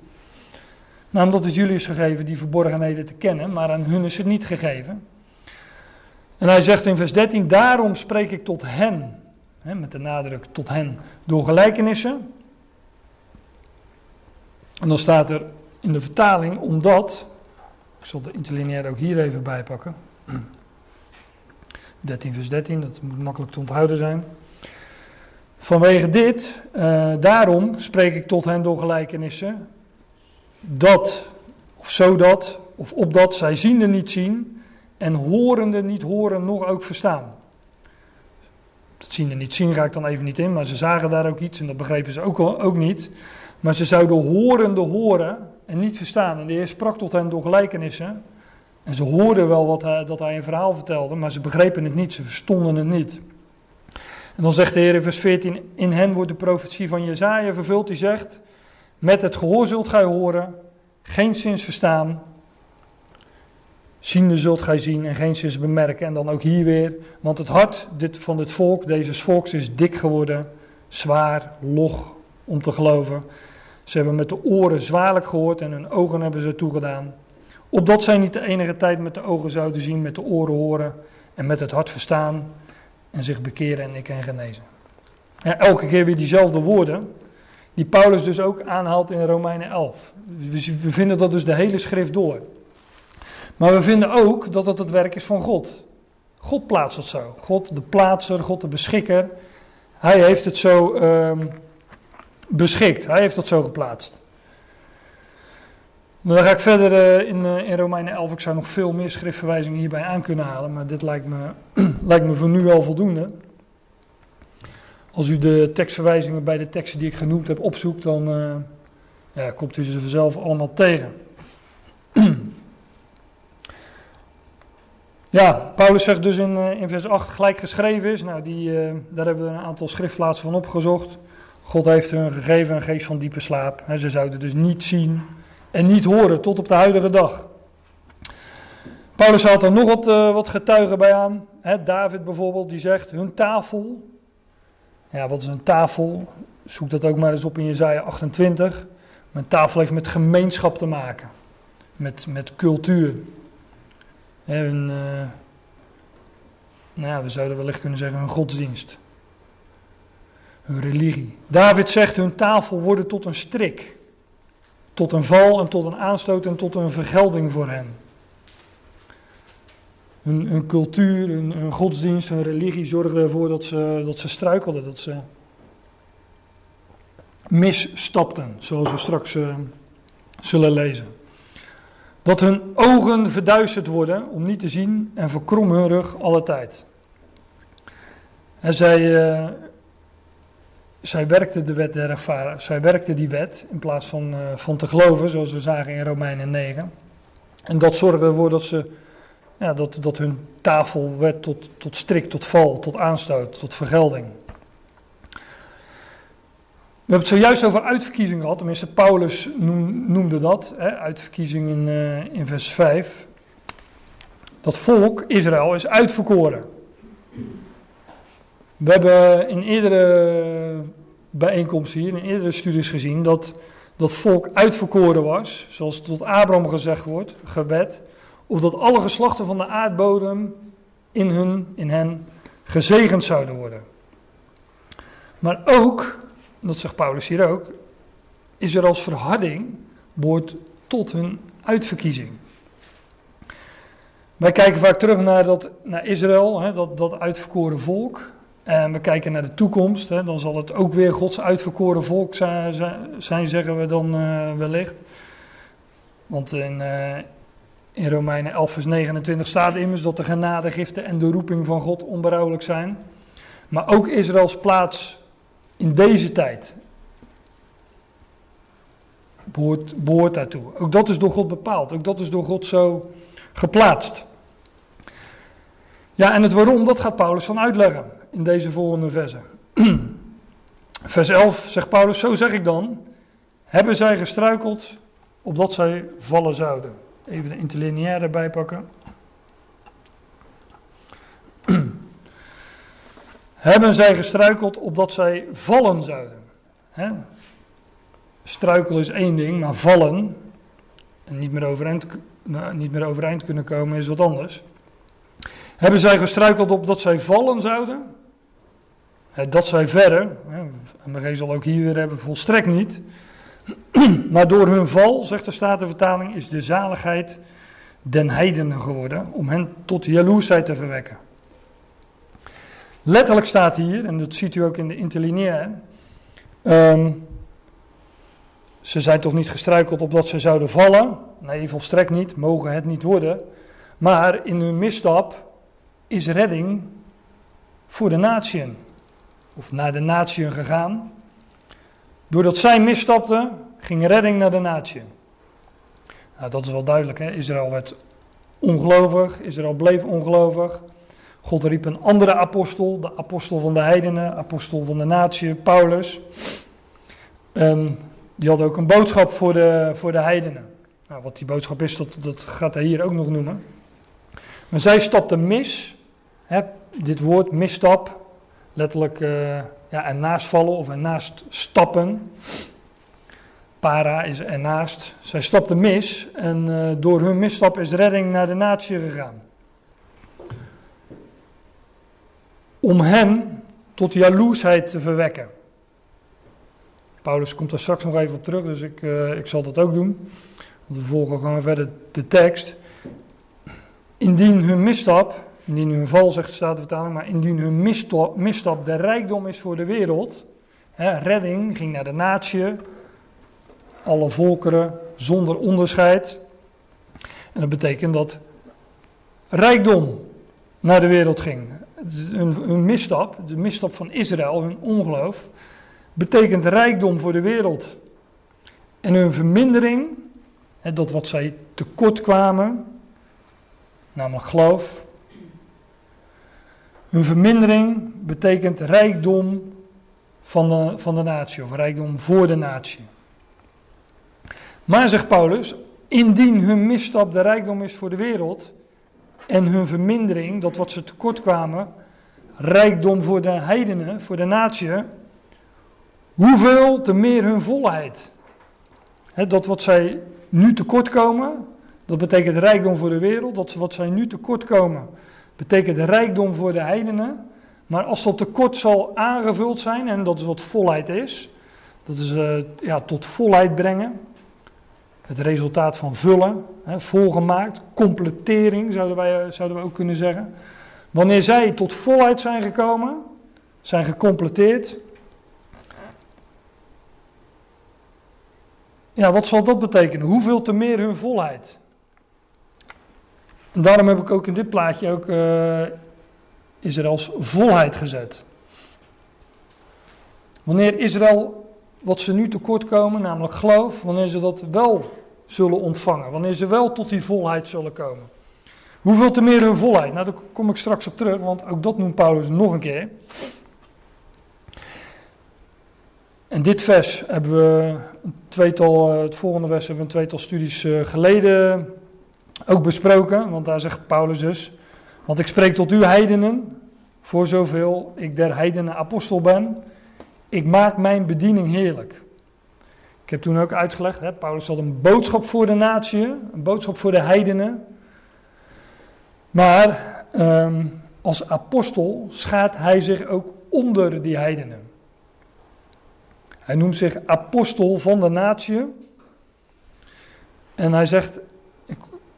Speaker 1: Nou, omdat het jullie is gegeven die verborgenheden te kennen, maar aan hun is het niet gegeven. En hij zegt in vers 13: Daarom spreek ik tot hen, hè, met de nadruk tot hen, door gelijkenissen en dan staat er in de vertaling, omdat, ik zal de interlineair ook hier even bijpakken. [clears throat] 13 vers 13, dat moet makkelijk te onthouden zijn. Vanwege dit, uh, daarom spreek ik tot hen door gelijkenissen, dat, of zodat, of opdat zij ziende niet zien en horende niet horen, nog ook verstaan. Dat ziende niet zien ga ik dan even niet in, maar ze zagen daar ook iets en dat begrepen ze ook, ook niet. Maar ze zouden horende horen en niet verstaan. En de Heer sprak tot hen door gelijkenissen. En ze hoorden wel wat hij, dat hij een verhaal vertelde, maar ze begrepen het niet, ze verstonden het niet. En dan zegt de Heer in vers 14, in hen wordt de profetie van Jezaja vervuld, die zegt, met het gehoor zult gij horen, geen zins verstaan, ziende zult gij zien en geen zins bemerken. En dan ook hier weer, want het hart dit, van dit volk, deze volks, is dik geworden, zwaar, log om te geloven. Ze hebben met de oren zwaarlijk gehoord en hun ogen hebben ze toegedaan. Opdat zij niet de enige tijd met de ogen zouden zien, met de oren horen en met het hart verstaan en zich bekeren en ik hen genezen. Ja, elke keer weer diezelfde woorden, die Paulus dus ook aanhaalt in Romeinen 11. We vinden dat dus de hele schrift door. Maar we vinden ook dat het het werk is van God. God plaatst het zo. God de plaatser, God de beschikker. Hij heeft het zo um, beschikt. Hij heeft dat zo geplaatst. Dan ga ik verder uh, in, uh, in Romeinen 11. Ik zou nog veel meer schriftverwijzingen hierbij aan kunnen halen, maar dit lijkt me, [clears throat] lijkt me voor nu al voldoende. Als u de tekstverwijzingen bij de teksten die ik genoemd heb opzoekt, dan uh, ja, komt u ze vanzelf allemaal tegen. [clears throat] ja, Paulus zegt dus in, in vers 8 gelijk geschreven is. Nou, die, daar hebben we een aantal schriftplaatsen van opgezocht. God heeft hun gegeven een geest van diepe slaap. En ze zouden dus niet zien en niet horen tot op de huidige dag. Paulus had er nog wat, uh, wat getuigen bij aan. David bijvoorbeeld, die zegt, hun tafel. Ja, wat is een tafel? Zoek dat ook maar eens op in Jezaja 28. Een tafel heeft met gemeenschap te maken. Met, met cultuur. En, uh, nou ja, we zouden wellicht kunnen zeggen een godsdienst hun religie. David zegt hun tafel worden tot een strik, tot een val en tot een aanstoot en tot een vergelding voor hen. Hun, cultuur, hun, godsdienst, hun religie zorgde ervoor dat ze, dat ze struikelden, dat ze misstapten, zoals we straks uh, zullen lezen. Dat hun ogen verduisterd worden om niet te zien en verkrom hun rug alle tijd. En zij, uh, zij werkte de wet der rechtvaardigheid, zij werkte die wet in plaats van, uh, van te geloven, zoals we zagen in Romeinen 9. En dat zorgde ervoor dat, ze, ja, dat, dat hun tafel werd tot, tot strik, tot val, tot aanstoot, tot vergelding. We hebben het zojuist over uitverkiezing gehad, tenminste Paulus noemde dat, hè, uitverkiezing in, uh, in vers 5. Dat volk, Israël, is uitverkoren. We hebben in eerdere bijeenkomsten hier, in eerdere studies gezien, dat dat volk uitverkoren was, zoals tot Abraham gezegd wordt, gebed, opdat alle geslachten van de aardbodem in, hun, in hen gezegend zouden worden. Maar ook, dat zegt Paulus hier ook, is er als verharding behoort tot hun uitverkiezing. Wij kijken vaak terug naar, dat, naar Israël, hè, dat, dat uitverkoren volk. En we kijken naar de toekomst, hè, dan zal het ook weer Gods uitverkoren volk zijn, zeggen we dan uh, wellicht. Want in, uh, in Romeinen 11 vers 29 staat immers dat de genadegiften en de roeping van God onberouwelijk zijn. Maar ook Israëls plaats in deze tijd behoort, behoort daartoe. Ook dat is door God bepaald, ook dat is door God zo geplaatst. Ja, en het waarom, dat gaat Paulus van uitleggen in deze volgende verse. [clears throat] Vers 11 zegt Paulus, zo zeg ik dan, hebben zij gestruikeld opdat zij vallen zouden. Even de interlineair erbij pakken. [clears throat] hebben zij gestruikeld opdat zij vallen zouden. Hè? Struikel is één ding, maar vallen en niet meer, overeind, nou, niet meer overeind kunnen komen is wat anders. Hebben zij gestruikeld opdat zij vallen zouden? Dat zij verder, en we zal ook hier weer hebben, volstrekt niet. [clears throat] Maar door hun val, zegt de Statenvertaling, is de zaligheid den heidenen geworden, om hen tot jaloersheid te verwekken. Letterlijk staat hier, en dat ziet u ook in de interlineair, um, ze zijn toch niet gestruikeld opdat ze zouden vallen? Nee, volstrekt niet, mogen het niet worden. Maar in hun misstap is redding voor de natieën, of naar de natieën gegaan. Doordat zij misstapten, ging redding naar de natieën. Nou, dat is wel duidelijk, hè? Israël werd ongelovig, Israël bleef ongelovig. God riep een andere apostel, de apostel van de heidenen, apostel van de natie, Paulus. En die had ook een boodschap voor de, voor de heidenen. Nou, wat die boodschap is, dat, dat gaat hij hier ook nog noemen. Maar zij stapte mis. Hè, dit woord misstap, letterlijk uh, ja, ernaast vallen of ernaast stappen. Para is ernaast. Zij stapte mis en uh, door hun misstap is redding naar de natie gegaan. Om hen tot jaloersheid te verwekken. Paulus komt daar straks nog even op terug, dus ik, uh, ik zal dat ook doen. Want we volgen gewoon verder de tekst. Indien hun misstap, indien hun val, zegt de Statenvertaling, maar indien hun misstap, misstap de rijkdom is voor de wereld, hè, redding ging naar de natie, alle volkeren zonder onderscheid. En dat betekent dat rijkdom naar de wereld ging. Hun, misstap, de misstap van Israël, hun ongeloof, betekent rijkdom voor de wereld. En hun vermindering, dat wat zij tekort kwamen, namelijk geloof. Hun vermindering betekent rijkdom van de, van de natie, of rijkdom voor de natie. Maar, zegt Paulus, indien hun misstap de rijkdom is voor de wereld, en hun vermindering, dat wat ze tekort kwamen, rijkdom voor de heidenen, voor de natie, hoeveel te meer hun volheid. dat wat zij nu tekort komen, dat betekent rijkdom voor de wereld. Dat wat zij nu tekort komen, betekent rijkdom voor de heidenen. Maar als dat tekort zal aangevuld zijn, en dat is wat volheid is, dat is uh, ja, tot volheid brengen. Het resultaat van vullen, hè, volgemaakt, completering zouden wij, zouden we ook kunnen zeggen. Wanneer zij tot volheid zijn gekomen, zijn gecompleteerd, Ja, wat zal dat betekenen? Hoeveel te meer hun volheid? En daarom heb ik ook in dit plaatje ook uh, Israëls volheid gezet. Wanneer Israël, wat ze nu tekort komen, namelijk geloof, wanneer ze dat wel zullen ontvangen, wanneer ze wel tot die volheid zullen komen. Hoeveel te meer hun volheid? Nou, daar kom ik straks op terug, want ook dat noemt Paulus nog een keer. En dit vers hebben we tweetal, het volgende vers hebben we een tweetal studies eh, geleden ook besproken. Want daar zegt Paulus dus, want ik spreek tot u heidenen, voor zoveel ik der heidenen apostel ben. Ik maak mijn bediening heerlijk. Ik heb toen ook uitgelegd, hè, Paulus had een boodschap voor de natie, een boodschap voor de heidenen. Maar um, als apostel schaadt hij zich ook onder die heidenen. Hij noemt zich apostel van de natie. En hij zegt, ik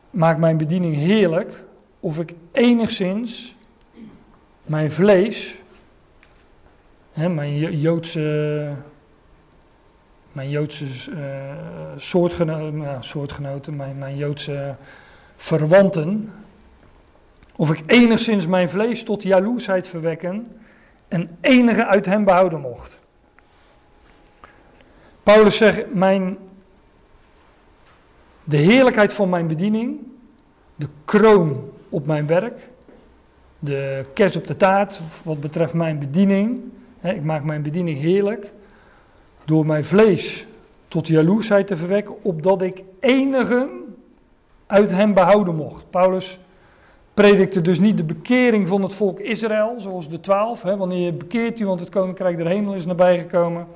Speaker 1: maak mijn bediening heerlijk, of ik enigszins mijn vlees, mijn Joodse, mijn Joodse uh, soortgenoten, soortgenoten mijn, mijn Joodse verwanten, of ik enigszins mijn vlees tot jaloersheid verwekken en enige uit hem behouden mocht. Paulus zegt, mijn, de heerlijkheid van mijn bediening, de kroon op mijn werk, de kers op de taart wat betreft mijn bediening. Ik maak mijn bediening heerlijk. door mijn vlees tot jaloersheid te verwekken, opdat ik enigen uit hem behouden mocht. Paulus predikte dus niet de bekering van het volk Israël, zoals de twaalf. Hè, wanneer je bekeert u, want het koninkrijk der hemel is nabijgekomen.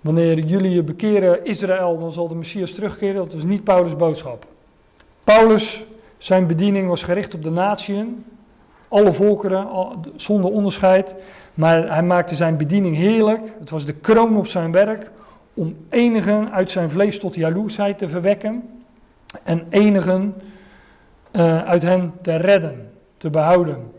Speaker 1: Wanneer jullie je bekeren Israël, dan zal de Messias terugkeren. Dat is niet Paulus' boodschap. Paulus, zijn bediening was gericht op de natieën, alle volkeren, zonder onderscheid. Maar hij maakte zijn bediening heerlijk. Het was de kroon op zijn werk om enigen uit zijn vlees tot jaloersheid te verwekken en enigen uh, uit hen te redden, te behouden.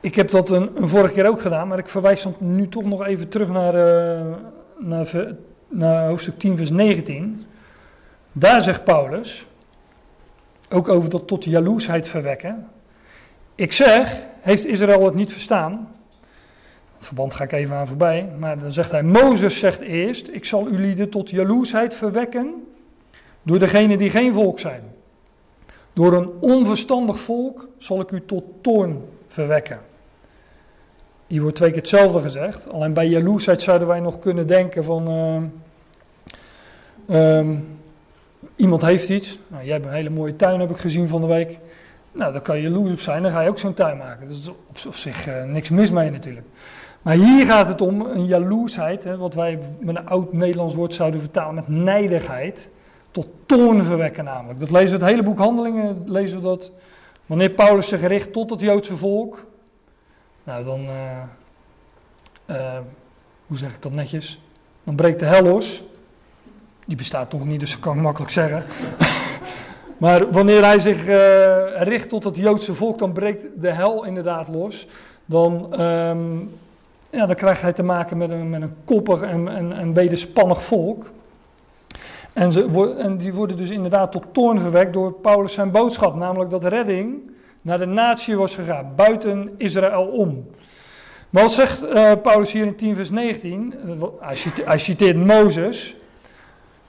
Speaker 1: Ik heb dat een, een, vorige keer ook gedaan, maar ik verwijs dan nu toch nog even terug naar, uh, naar, naar hoofdstuk 10, vers 19. Daar zegt Paulus, ook over dat tot jaloersheid verwekken. Ik zeg, heeft Israël het niet verstaan? Het verband ga ik even aan voorbij. Maar dan zegt hij, Mozes zegt eerst, ik zal u lieden tot jaloersheid verwekken door degenen die geen volk zijn. Door een onverstandig volk zal ik u tot toorn verwekken. Hier wordt twee keer hetzelfde gezegd. Alleen bij jaloersheid zouden wij nog kunnen denken van... Uh, iemand heeft iets. Nou, jij hebt een hele mooie tuin, heb ik gezien van de week. Nou, dan kan je jaloers op zijn. Dan ga je ook zo'n tuin maken. Dat is op, op zich uh, niks mis mee natuurlijk. Maar hier gaat het om een jaloersheid, hè, wat wij met een oud Nederlands woord zouden vertalen met nijdigheid, tot toorn verwekken namelijk. Dat lezen we het hele boek Handelingen, lezen we dat. Wanneer Paulus zich richt tot het Joodse volk, nou dan, uh, uh, hoe zeg ik dat netjes, dan breekt de hel los. Die bestaat nog niet, dus dat kan ik makkelijk zeggen. [laughs] maar wanneer hij zich uh, richt tot het Joodse volk, dan breekt de hel inderdaad los. Dan, um, ja, dan krijgt hij te maken met een, met een koppig en, en, wederspannig volk. En, ze, en die worden dus inderdaad tot toorn verwekt door Paulus zijn boodschap, namelijk dat redding naar de natie was gegaan, buiten Israël om. Maar wat zegt uh, Paulus hier in 10 vers 19? Hij citeert, hij citeert Mozes.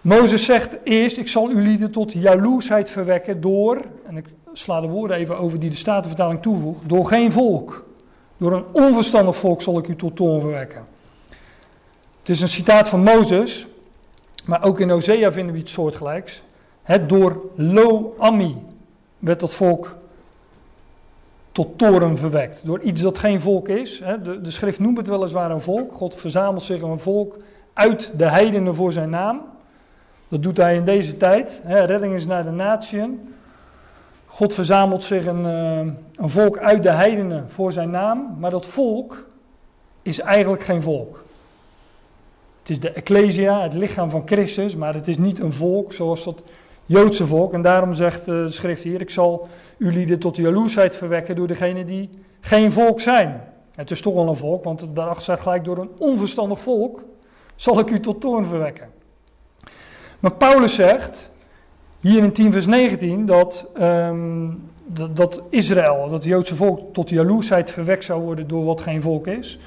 Speaker 1: Mozes zegt eerst, ik zal uw lieden tot jaloersheid verwekken door, en ik sla de woorden even over die de Statenvertaling toevoegt, door geen volk. Door een onverstandig volk zal ik u tot toorn verwekken. Het is een citaat van Mozes, maar ook in Hosea vinden we iets soortgelijks. Het door Lo-Ami werd dat volk tot toren verwekt. Door iets dat geen volk is. De, de schrift noemt het weliswaar een volk. God verzamelt zich een volk uit de heidenen voor zijn naam. Dat doet hij in deze tijd. Redding is naar de natieën. God verzamelt zich een, eh, een volk uit de heidenen voor zijn naam, maar dat volk is eigenlijk geen volk. Het is de Ecclesia, het lichaam van Christus, maar het is niet een volk zoals dat Joodse volk. En daarom zegt eh, de schrift hier, ik zal u lieden tot jaloersheid verwekken door degenen die geen volk zijn. Het is toch wel een volk, want daarachter staat gelijk door een onverstandig volk zal ik u tot toorn verwekken. Maar Paulus zegt, hier in 10 vers 19 dat, um, dat, dat, Israël, dat het Joodse volk, tot jaloersheid verwekt zou worden door wat geen volk is.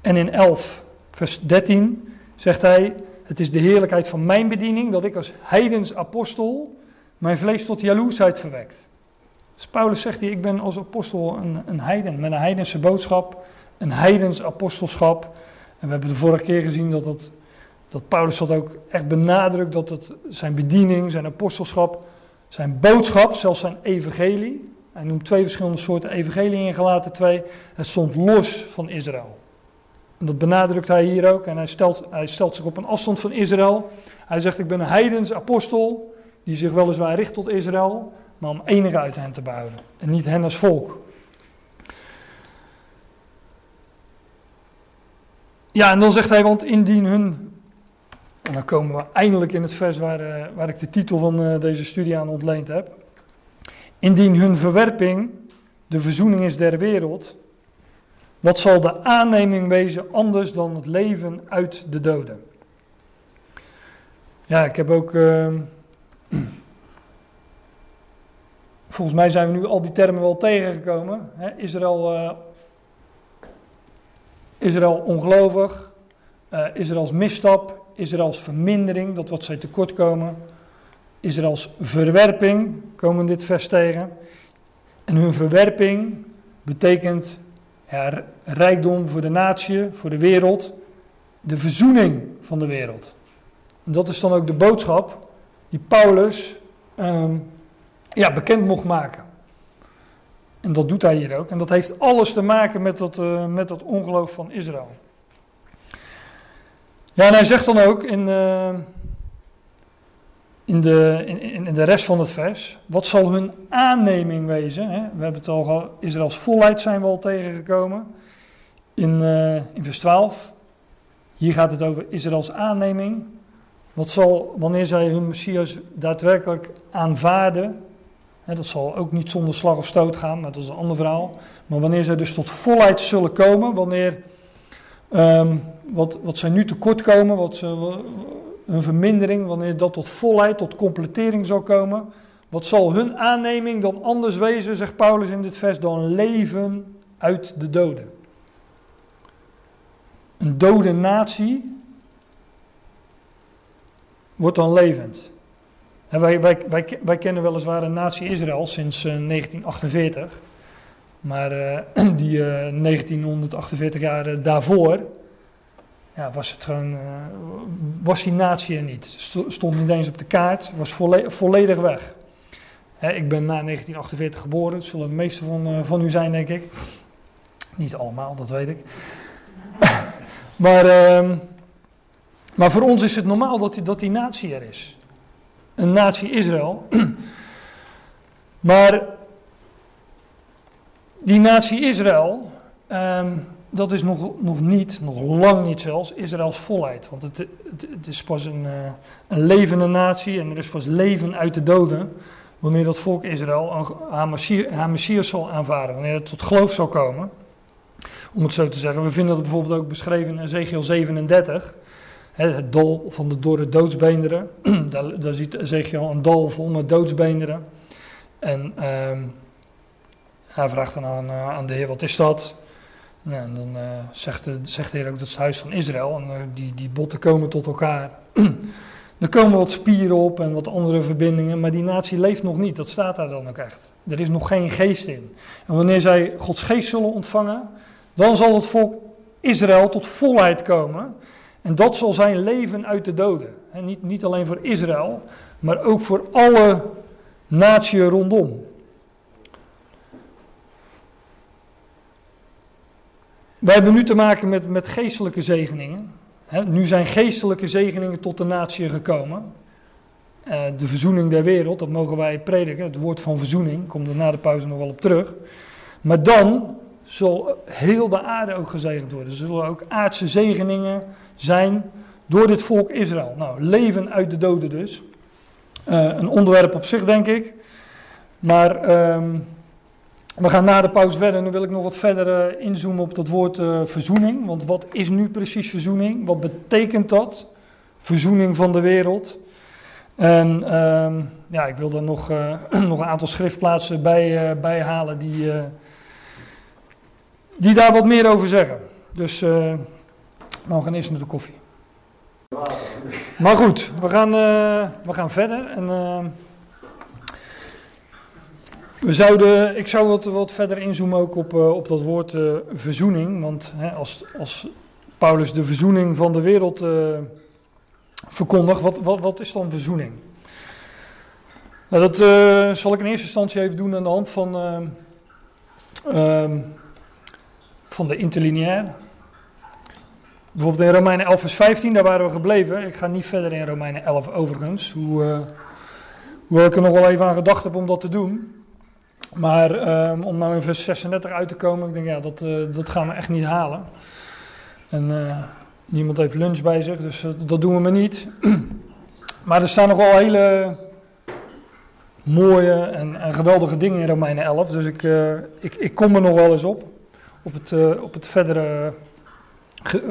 Speaker 1: En in 11 vers 13 zegt hij, het is de heerlijkheid van mijn bediening dat ik als heidens apostel mijn vlees tot jaloersheid verwekt. Dus Paulus zegt hier, ik ben als apostel een, een heiden, met een heidense boodschap, een heidens apostelschap. En we hebben de vorige keer gezien dat dat dat Paulus dat ook echt benadrukt, dat het zijn bediening, zijn apostelschap, zijn boodschap, zelfs zijn evangelie. Hij noemt twee verschillende soorten evangelie in gelaten twee. Het stond los van Israël. En dat benadrukt hij hier ook. En hij stelt, hij stelt zich op een afstand van Israël. Hij zegt, ik ben een heidens apostel, die zich weliswaar richt tot Israël, maar om enige uit hen te behouden. En niet hen als volk. Ja, en dan zegt hij, want indien hun en dan komen we eindelijk in het vers waar, uh, waar ik de titel van uh, deze studie aan ontleend heb. Indien hun verwerping de verzoening is der wereld, wat zal de aanneming wezen anders dan het leven uit de doden? Ja, ik heb ook. Uh, [clears throat] volgens mij zijn we nu al die termen wel tegengekomen. Hè? Israël, Israël ongelovig, Israëls misstap, Israëls vermindering, dat wat zij tekortkomen. Israëls verwerping, komen dit vers tegen. En hun verwerping betekent ja, rijkdom voor de natie, voor de wereld, de verzoening van de wereld. En dat is dan ook de boodschap die Paulus ehm, ja, bekend mocht maken. En dat doet hij hier ook. En dat heeft alles te maken met dat, uh, met dat ongeloof van Israël. Ja, en hij zegt dan ook in, uh, in, de, in, in, de rest van het vers, wat zal hun aanneming wezen? Hè? We hebben het al gehad, Israëls volheid zijn we al tegengekomen. In, uh, in vers 12, hier gaat het over Israëls aanneming. Wat zal, wanneer zij hun Messias daadwerkelijk aanvaarden, dat zal ook niet zonder slag of stoot gaan, maar dat is een ander verhaal. Maar wanneer zij dus tot volheid zullen komen, wanneer um, wat, wat zij nu tekort komen, wat ze, een vermindering, wanneer dat tot volheid, tot completering zal komen, wat zal hun aanneming dan anders wezen, zegt Paulus in dit vers, dan leven uit de doden. Een dode natie wordt dan levend. wij, wij, wij, wij kennen weliswaar een natie Israël sinds 1948. Eh, maar [clears throat] uh, die uh, eh, 1948 jaar daarvoor ja, was het gewoon, was die natie er niet. Stond niet eens op de kaart, was volledig weg. Ik ben na 1948 geboren, dat zullen de meeste van, van u zijn, denk ik. Niet allemaal, dat weet ik. [laughs] maar, ehm, maar voor ons is het normaal dat die, dat die natie er is. Een natie Israël. [clears throat] maar die natie Israël, ehm, dat is nog, nog niet, nog lang niet zelfs, Israëls volheid. Want het, het, is pas een, uh, een levende natie en er is pas leven uit de doden. Wanneer dat volk Israël haar Messias, Messias zal aanvaarden, wanneer het tot geloof zal komen. Om het zo te zeggen. We vinden dat bijvoorbeeld ook beschreven in Ezekiel 37. Het dal van de dorre doodsbeenderen. [clears throat] daar, daar ziet Ezekiel een dal vol met doodsbeenderen. En um, hij vraagt dan aan, uh, aan de Heer: wat is dat? Nou, en dan uh, zegt, de, zegt de Heer ook dat is het huis van Israël. En uh, die, die botten komen tot elkaar. [clears throat] er komen wat spieren op en wat andere verbindingen. Maar die natie leeft nog niet. Dat staat daar dan ook echt. Er is nog geen geest in. En wanneer zij Gods geest zullen ontvangen. dan zal het volk Israël tot volheid komen. En dat zal zijn leven uit de doden. En niet, niet alleen voor Israël, maar ook voor alle naties rondom. Wij hebben nu te maken met, met geestelijke zegeningen. nu zijn geestelijke zegeningen tot de natie gekomen. Uh, de verzoening der wereld, dat mogen wij prediken. Het woord van verzoening, komt er na de pauze nog wel op terug. Maar dan zal heel de aarde ook gezegend worden. Er zullen ook aardse zegeningen zijn door dit volk Israël. Nou, leven uit de doden dus. Uh, een onderwerp op zich, denk ik. Maar um, we gaan na de pauze verder. Nu wil ik nog wat verder uh, inzoomen op dat woord uh, verzoening. Want wat is nu precies verzoening? Wat betekent dat? Verzoening van de wereld. En um, ja, ik wil er nog, [clears throat] nog een aantal schriftplaatsen bij, halen die, die daar wat meer over zeggen. Dus we gaan eerst naar de koffie. Maar goed, we gaan, we gaan verder. En, uh, we zouden, ik zou wat, wat verder inzoomen ook op, uh, op dat woord verzoening. Want hè, als, als Paulus de verzoening van de wereld verkondigt, wat, wat, wat is dan verzoening? Nou, dat zal ik in eerste instantie even doen aan de hand van, ehm, van de interlineair. Bijvoorbeeld in Romeinen 11 vers 15, daar waren we gebleven. Ik ga niet verder in Romeinen 11 overigens. Hoe, uh, hoewel ik er nog wel even aan gedacht heb om dat te doen. Maar um, om nou in vers 36 uit te komen, ik denk ja, dat, uh, dat gaan we echt niet halen. En uh, niemand heeft lunch bij zich, dus dat doen we maar niet. [clears throat] maar er staan nog wel hele mooie en, geweldige dingen in Romeinen 11. Dus ik, ik, ik kom er nog wel eens op. Op het, op het verdere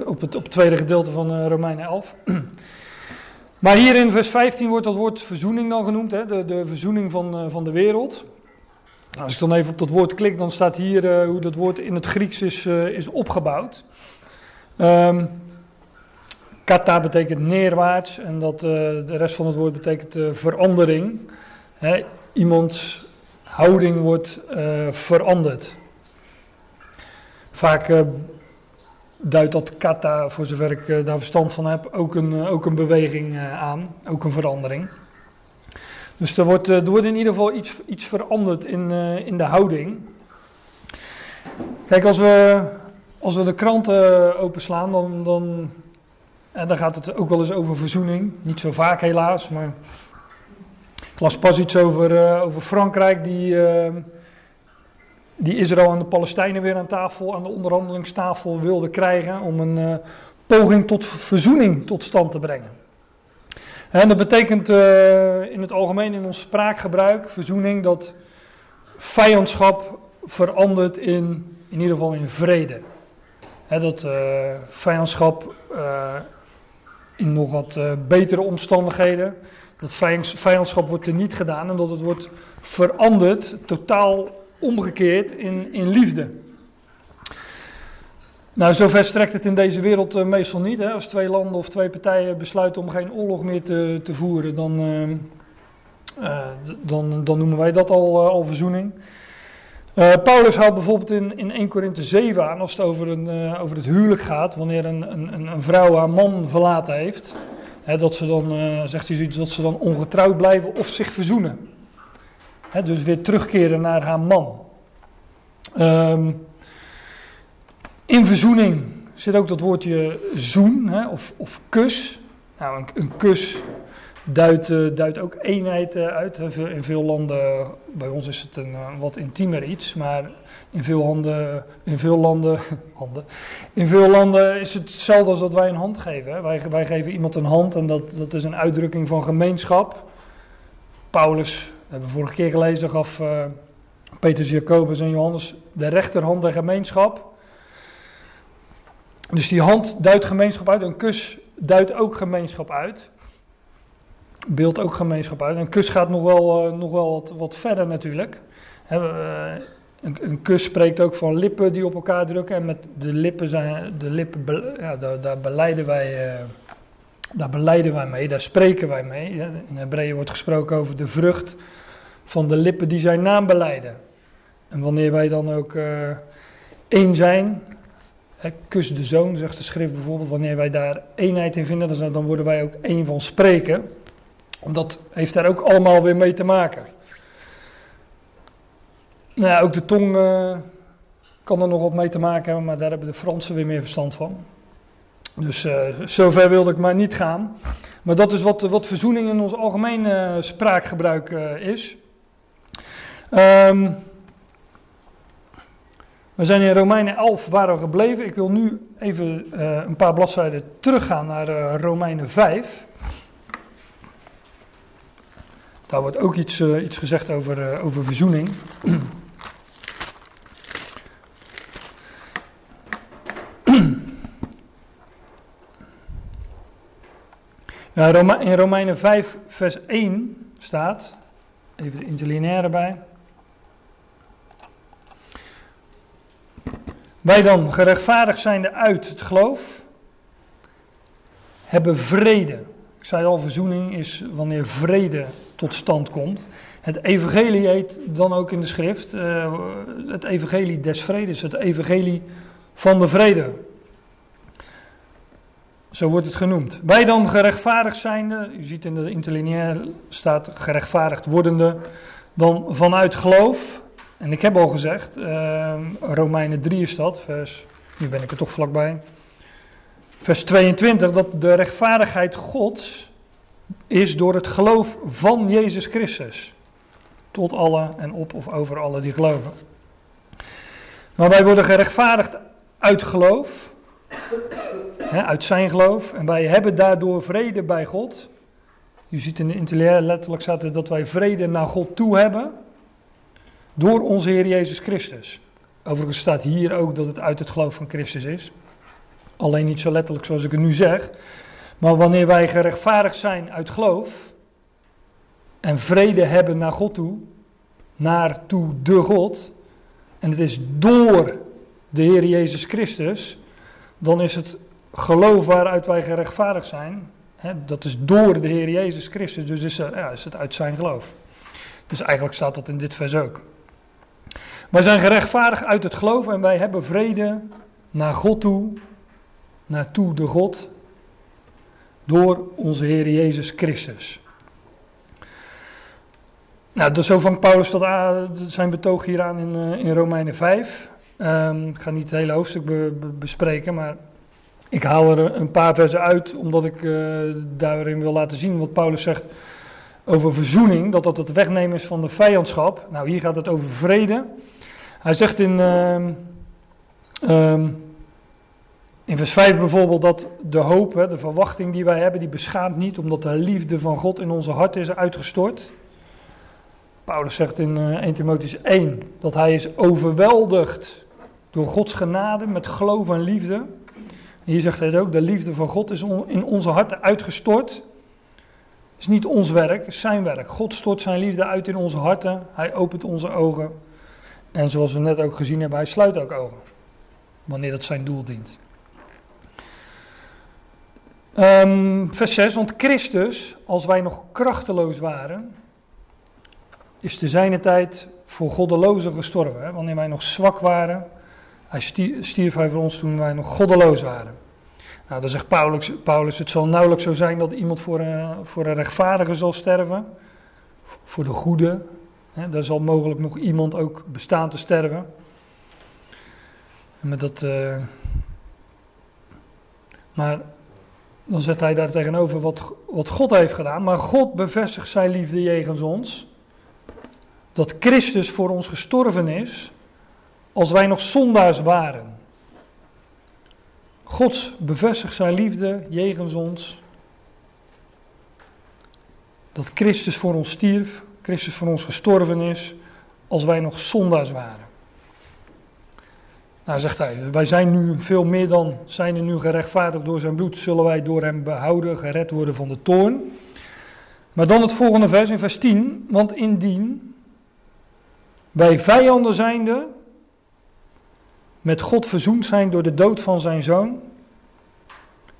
Speaker 1: op het, op het tweede gedeelte van Romeinen 11. [clears throat] maar hier in vers 15 wordt dat woord verzoening dan genoemd, hè? De, de verzoening van, van de wereld. Nou, als ik dan even op dat woord klik, dan staat hier uh, hoe dat woord in het Grieks is, is opgebouwd. Um, kata betekent neerwaarts en dat, de rest van het woord betekent verandering. Hè? Iemands houding wordt veranderd. vaak duidt dat kata, voor zover ik daar verstand van heb, ook een, ook een beweging aan, ook een verandering. Dus er wordt, er wordt in ieder geval iets, iets veranderd in, in de houding. Kijk, als we, als we de kranten openslaan, dan, dan, en dan gaat het ook wel eens over verzoening. Niet zo vaak helaas, maar ik las pas iets over, over Frankrijk, die, die Israël en de Palestijnen weer aan tafel, aan de onderhandelingstafel wilde krijgen om een poging tot verzoening tot stand te brengen. En dat betekent in het algemeen in ons spraakgebruik, verzoening, dat vijandschap verandert in, in ieder geval in vrede. Dat vijandschap in nog wat betere omstandigheden dat vijandschap wordt er niet gedaan en dat het wordt veranderd, totaal omgekeerd in, in liefde. Nou, zover strekt het in deze wereld uh, meestal niet. Hè? Als twee landen of twee partijen besluiten om geen oorlog meer te, te voeren, dan, uh, uh, dan, dan noemen wij dat al, al verzoening. Paulus houdt bijvoorbeeld in, in 1 Korinthe 7 aan, als het over, een, over het huwelijk gaat, wanneer een, een, een vrouw haar man verlaten heeft dat ze dan, zegt hij zoiets, dat ze dan ongetrouwd blijven of zich verzoenen. dus weer terugkeren naar haar man. Um, in verzoening zit ook dat woordje zoen of, of kus. Nou, een, een kus duidt, duidt ook eenheid uh, uit. In veel landen, bij ons is het een wat intiemer iets, maar in veel, handen, in veel landen, [laughs] handen, in veel landen is het hetzelfde als dat wij een hand geven. Hè. Wij, wij geven iemand een hand en dat, dat is een uitdrukking van gemeenschap. Paulus, we hebben vorige keer gelezen, gaf uh, Petrus, Jacobus en Johannes de rechterhand der gemeenschap. Dus die hand duidt gemeenschap uit, een kus duidt ook gemeenschap uit. Beeld ook gemeenschap uit. Een kus gaat nog wel, uh, nog wel wat, verder natuurlijk. He, uh, een, een, kus spreekt ook van lippen die op elkaar drukken. En met de lippen zijn, de lippen, ja, daar, beleiden wij, uh, daar beleiden wij mee, daar spreken wij mee. In Hebreeën wordt gesproken over de vrucht van de lippen die zijn naam beleiden. En wanneer wij dan ook één zijn, kus de zoon, zegt de schrift bijvoorbeeld, wanneer wij daar eenheid in vinden, dan, worden wij ook één van spreken. Dat heeft daar ook allemaal weer mee te maken. Nou ja, ook de tong uh, kan er nog wat mee te maken hebben, maar daar hebben de Fransen weer meer verstand van. Dus uh, zover wilde ik maar niet gaan. Maar dat is wat, wat verzoening in ons algemeen uh, spraakgebruik is. Um, we zijn in Romeinen 11 waren we gebleven. Ik wil nu even een paar bladzijden teruggaan naar Romeinen 5. Daar wordt ook iets, iets gezegd over, over verzoening. in Romeinen 5, vers 1 staat, even de interlineaire bij. Wij dan, gerechtvaardigd zijnde uit het geloof, hebben vrede. Ik zei al, verzoening is wanneer vrede tot stand komt. Het evangelie heet dan ook in de schrift, uh, het evangelie des vredes, het evangelie van de vrede. Zo wordt het genoemd. Wij dan gerechtvaardigd zijnde, u ziet in de interlineair staat gerechtvaardigd wordende, dan vanuit geloof. En ik heb al gezegd, uh, Romeinen 3 is dat, vers, nu ben ik er toch vlakbij. Vers 22, dat de rechtvaardigheid Gods is door het geloof van Jezus Christus. Tot alle en op of over alle die geloven. Maar wij worden gerechtvaardigd uit geloof uit zijn geloof. En wij hebben daardoor vrede bij God. U ziet in de interlineair letterlijk er dat wij vrede naar God toe hebben. Door onze Heer Jezus Christus. Overigens staat hier ook dat het uit het geloof van Christus is. Alleen niet zo letterlijk zoals ik het nu zeg. Maar wanneer wij gerechtvaardigd zijn uit geloof. En vrede hebben naar God toe. Naar toe de God. En het is door de Heer Jezus Christus. Dan is het geloof waaruit wij gerechtvaardigd zijn, hè, dat is door de Heer Jezus Christus, dus is, ja, is het uit zijn geloof. Dus eigenlijk staat dat in dit vers ook. Wij zijn gerechtvaardigd uit het geloof en wij hebben vrede naar God toe, naartoe de God, door onze Heer Jezus Christus. Nou, dus zo vangt Paulus dat zijn betoog hier aan in, uh, in Romeinen 5. Um, ik ga niet het hele hoofdstuk bespreken, maar ik haal er een paar versen uit, omdat ik uh, daarin wil laten zien wat Paulus zegt over verzoening, dat dat het wegnemen is van de vijandschap. Nou, hier gaat het over vrede. Hij zegt in, uh, um, in vers 5 bijvoorbeeld dat de hoop, hè, de verwachting die wij hebben, die beschaamt niet, omdat de liefde van God in onze hart is uitgestort. Paulus zegt in uh, 1 Timotheüs 1 dat hij is overweldigd door Gods genade met geloof en liefde. Hier zegt hij ook, de liefde van God is in onze harten uitgestort. Is niet ons werk, is zijn werk. God stort zijn liefde uit in onze harten. Hij opent onze ogen. En zoals we net ook gezien hebben, hij sluit ook ogen. Wanneer dat zijn doel dient. Um, vers 6, want Christus, als wij nog krachteloos waren, is te zijne tijd voor goddelozen gestorven. Wanneer wij nog zwak waren, hij stierf hij voor ons toen wij nog goddeloos waren. Nou, dan zegt Paulus, Paulus, het zal nauwelijks zo zijn dat iemand voor een, voor een rechtvaardige zal sterven, voor de goede. Hè? Daar zal mogelijk nog iemand ook bestaan te sterven. En met dat, uh, maar dan zet hij daar tegenover wat, wat God heeft gedaan. Maar God bevestigt zijn liefde jegens ons. Dat Christus voor ons gestorven is als wij nog zondaars waren. God bevestigt zijn liefde jegens ons. Dat Christus voor ons stierf, Christus voor ons gestorven is, als wij nog zondaars waren. Nou, zegt hij, wij zijn nu veel meer dan, zijn er nu gerechtvaardigd door zijn bloed, zullen wij door hem behouden, gered worden van de toorn. Maar dan het volgende vers in vers 10, want indien wij vijanden zijnde met God verzoend zijn door de dood van zijn zoon,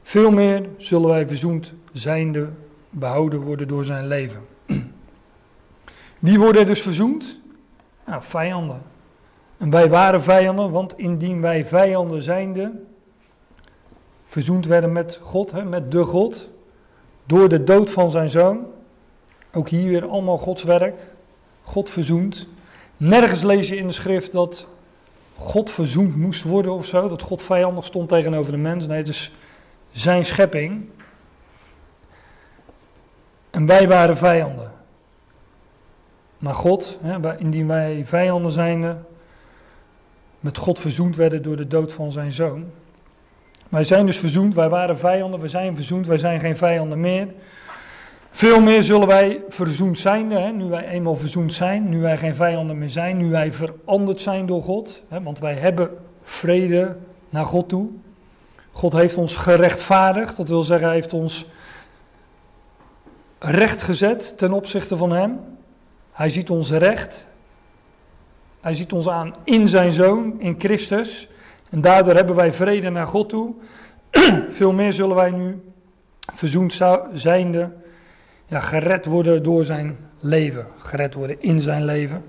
Speaker 1: veel meer zullen wij verzoend zijnde behouden worden door zijn leven. Wie worden dus verzoend? Nou, vijanden. En wij waren vijanden, want indien wij vijanden zijnde, verzoend werden met God, hè, met de God, door de dood van zijn zoon, ook hier weer allemaal Gods werk, God verzoend. Nergens lees je in de schrift dat God verzoend moest worden of zo, dat God vijandig stond tegenover de mens. Nee, het is zijn schepping. En wij waren vijanden. Maar God, hè, indien wij vijanden zijnde, met God verzoend werden door de dood van zijn zoon. Wij zijn dus verzoend, wij waren vijanden, we zijn verzoend, wij zijn geen vijanden meer. Veel meer zullen wij verzoend zijn, hè, nu wij eenmaal verzoend zijn, nu wij geen vijanden meer zijn, nu wij veranderd zijn door God. Hè, want wij hebben vrede naar God toe. God heeft ons gerechtvaardigd, dat wil zeggen, hij heeft ons recht gezet ten opzichte van Hem. Hij ziet ons recht. Hij ziet ons aan in zijn zoon, in Christus. En daardoor hebben wij vrede naar God toe. [clears throat] Veel meer zullen wij nu verzoend zijnde, ja, gered worden door zijn leven. Gered worden in zijn leven.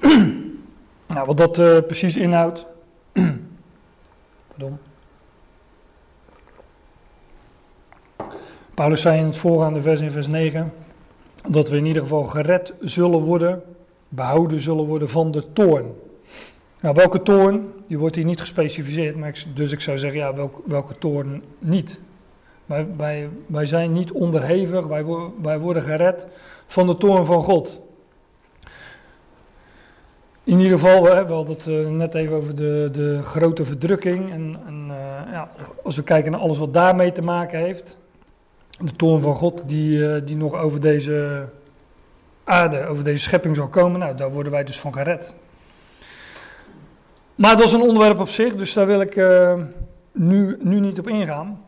Speaker 1: [clears throat] nou, wat dat uh, precies inhoudt. [clears throat] Pardon. Paulus zei in het voorgaande vers in vers 9 dat we in ieder geval gered zullen worden behouden zullen worden van de toorn. Nou, welke toorn? Die wordt hier niet gespecificeerd, maar dus ik zou zeggen, ja, welke, toorn niet? Wij, wij, wij zijn niet onderhevig, wij, wij worden gered van de toorn van God. In ieder geval, we hadden het uh, net even over de, de grote verdrukking. En, uh, ja, als we kijken naar alles wat daarmee te maken heeft. De toorn van God die, uh, die nog over deze aarde, over deze schepping zal komen, nou, daar worden wij dus van gered. Maar dat is een onderwerp op zich, dus daar wil ik uh, nu, nu niet op ingaan.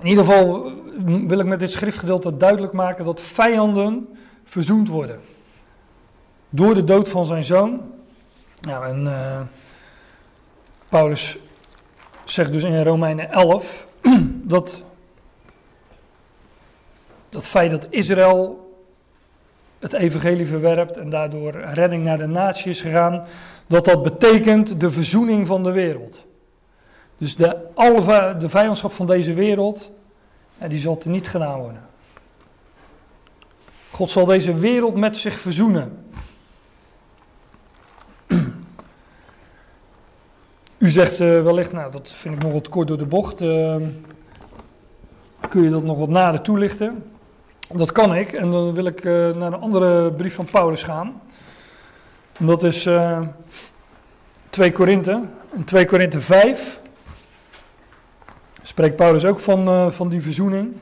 Speaker 1: In ieder geval eh, wil ik met dit schriftgedeelte duidelijk maken dat vijanden verzoend worden. Door de dood van zijn zoon. Nou, en Paulus zegt dus in Romeinen 11 [clears throat] dat dat feit dat Israël het evangelie verwerpt en daardoor redding naar de natie is gegaan, dat dat betekent de verzoening van de wereld. Dus de, alle, de vijandschap van deze wereld, die zal niet gedaan worden. God zal deze wereld met zich verzoenen. U zegt uh, wellicht, nou dat vind ik nog wat kort door de bocht. Uh, kun je dat nog wat nader toelichten? Dat kan ik. En dan wil ik uh, naar een andere brief van Paulus gaan. En dat is 2 Korinthe. In 2 Korinthe 5 spreekt Paulus ook van, van die verzoening.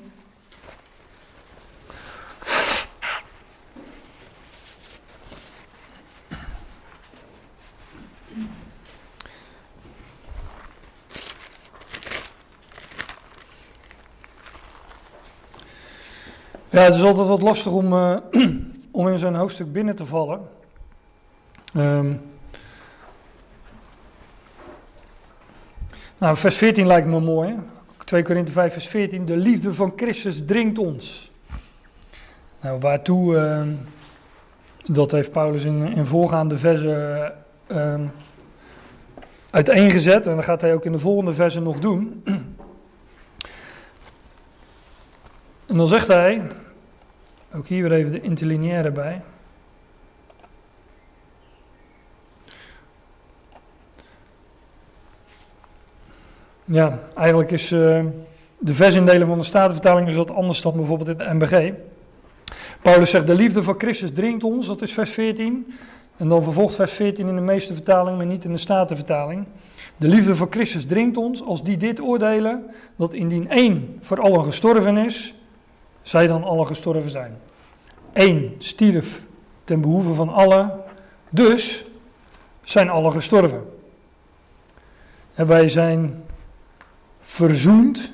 Speaker 1: Ja, het is altijd wat lastig om, uh, [clears throat] om in zo'n hoofdstuk binnen te vallen. Um, nou, vers 14 lijkt me mooi. Hè? 2 Korinthe 5, vers 14. De liefde van Christus dringt ons. Nou, waartoe, uh, dat heeft Paulus in, in voorgaande versen uh, uiteengezet. En dat gaat hij ook in de volgende versen nog doen. [clears throat] En dan zegt hij, ook hier weer even de interlineaire bij. Ja, eigenlijk is uh, de versindeling van de Statenvertaling is wat anders dan bijvoorbeeld in de MBG. Paulus zegt, de liefde van Christus dringt ons, dat is vers 14. En dan vervolgt vers 14 in de meeste vertalingen, maar niet in de Statenvertaling. De liefde van Christus dringt ons, als die dit oordelen, dat indien één voor allen gestorven is, zij dan alle gestorven zijn. Eén stierf ten behoeve van allen, dus zijn alle gestorven. En wij zijn verzoend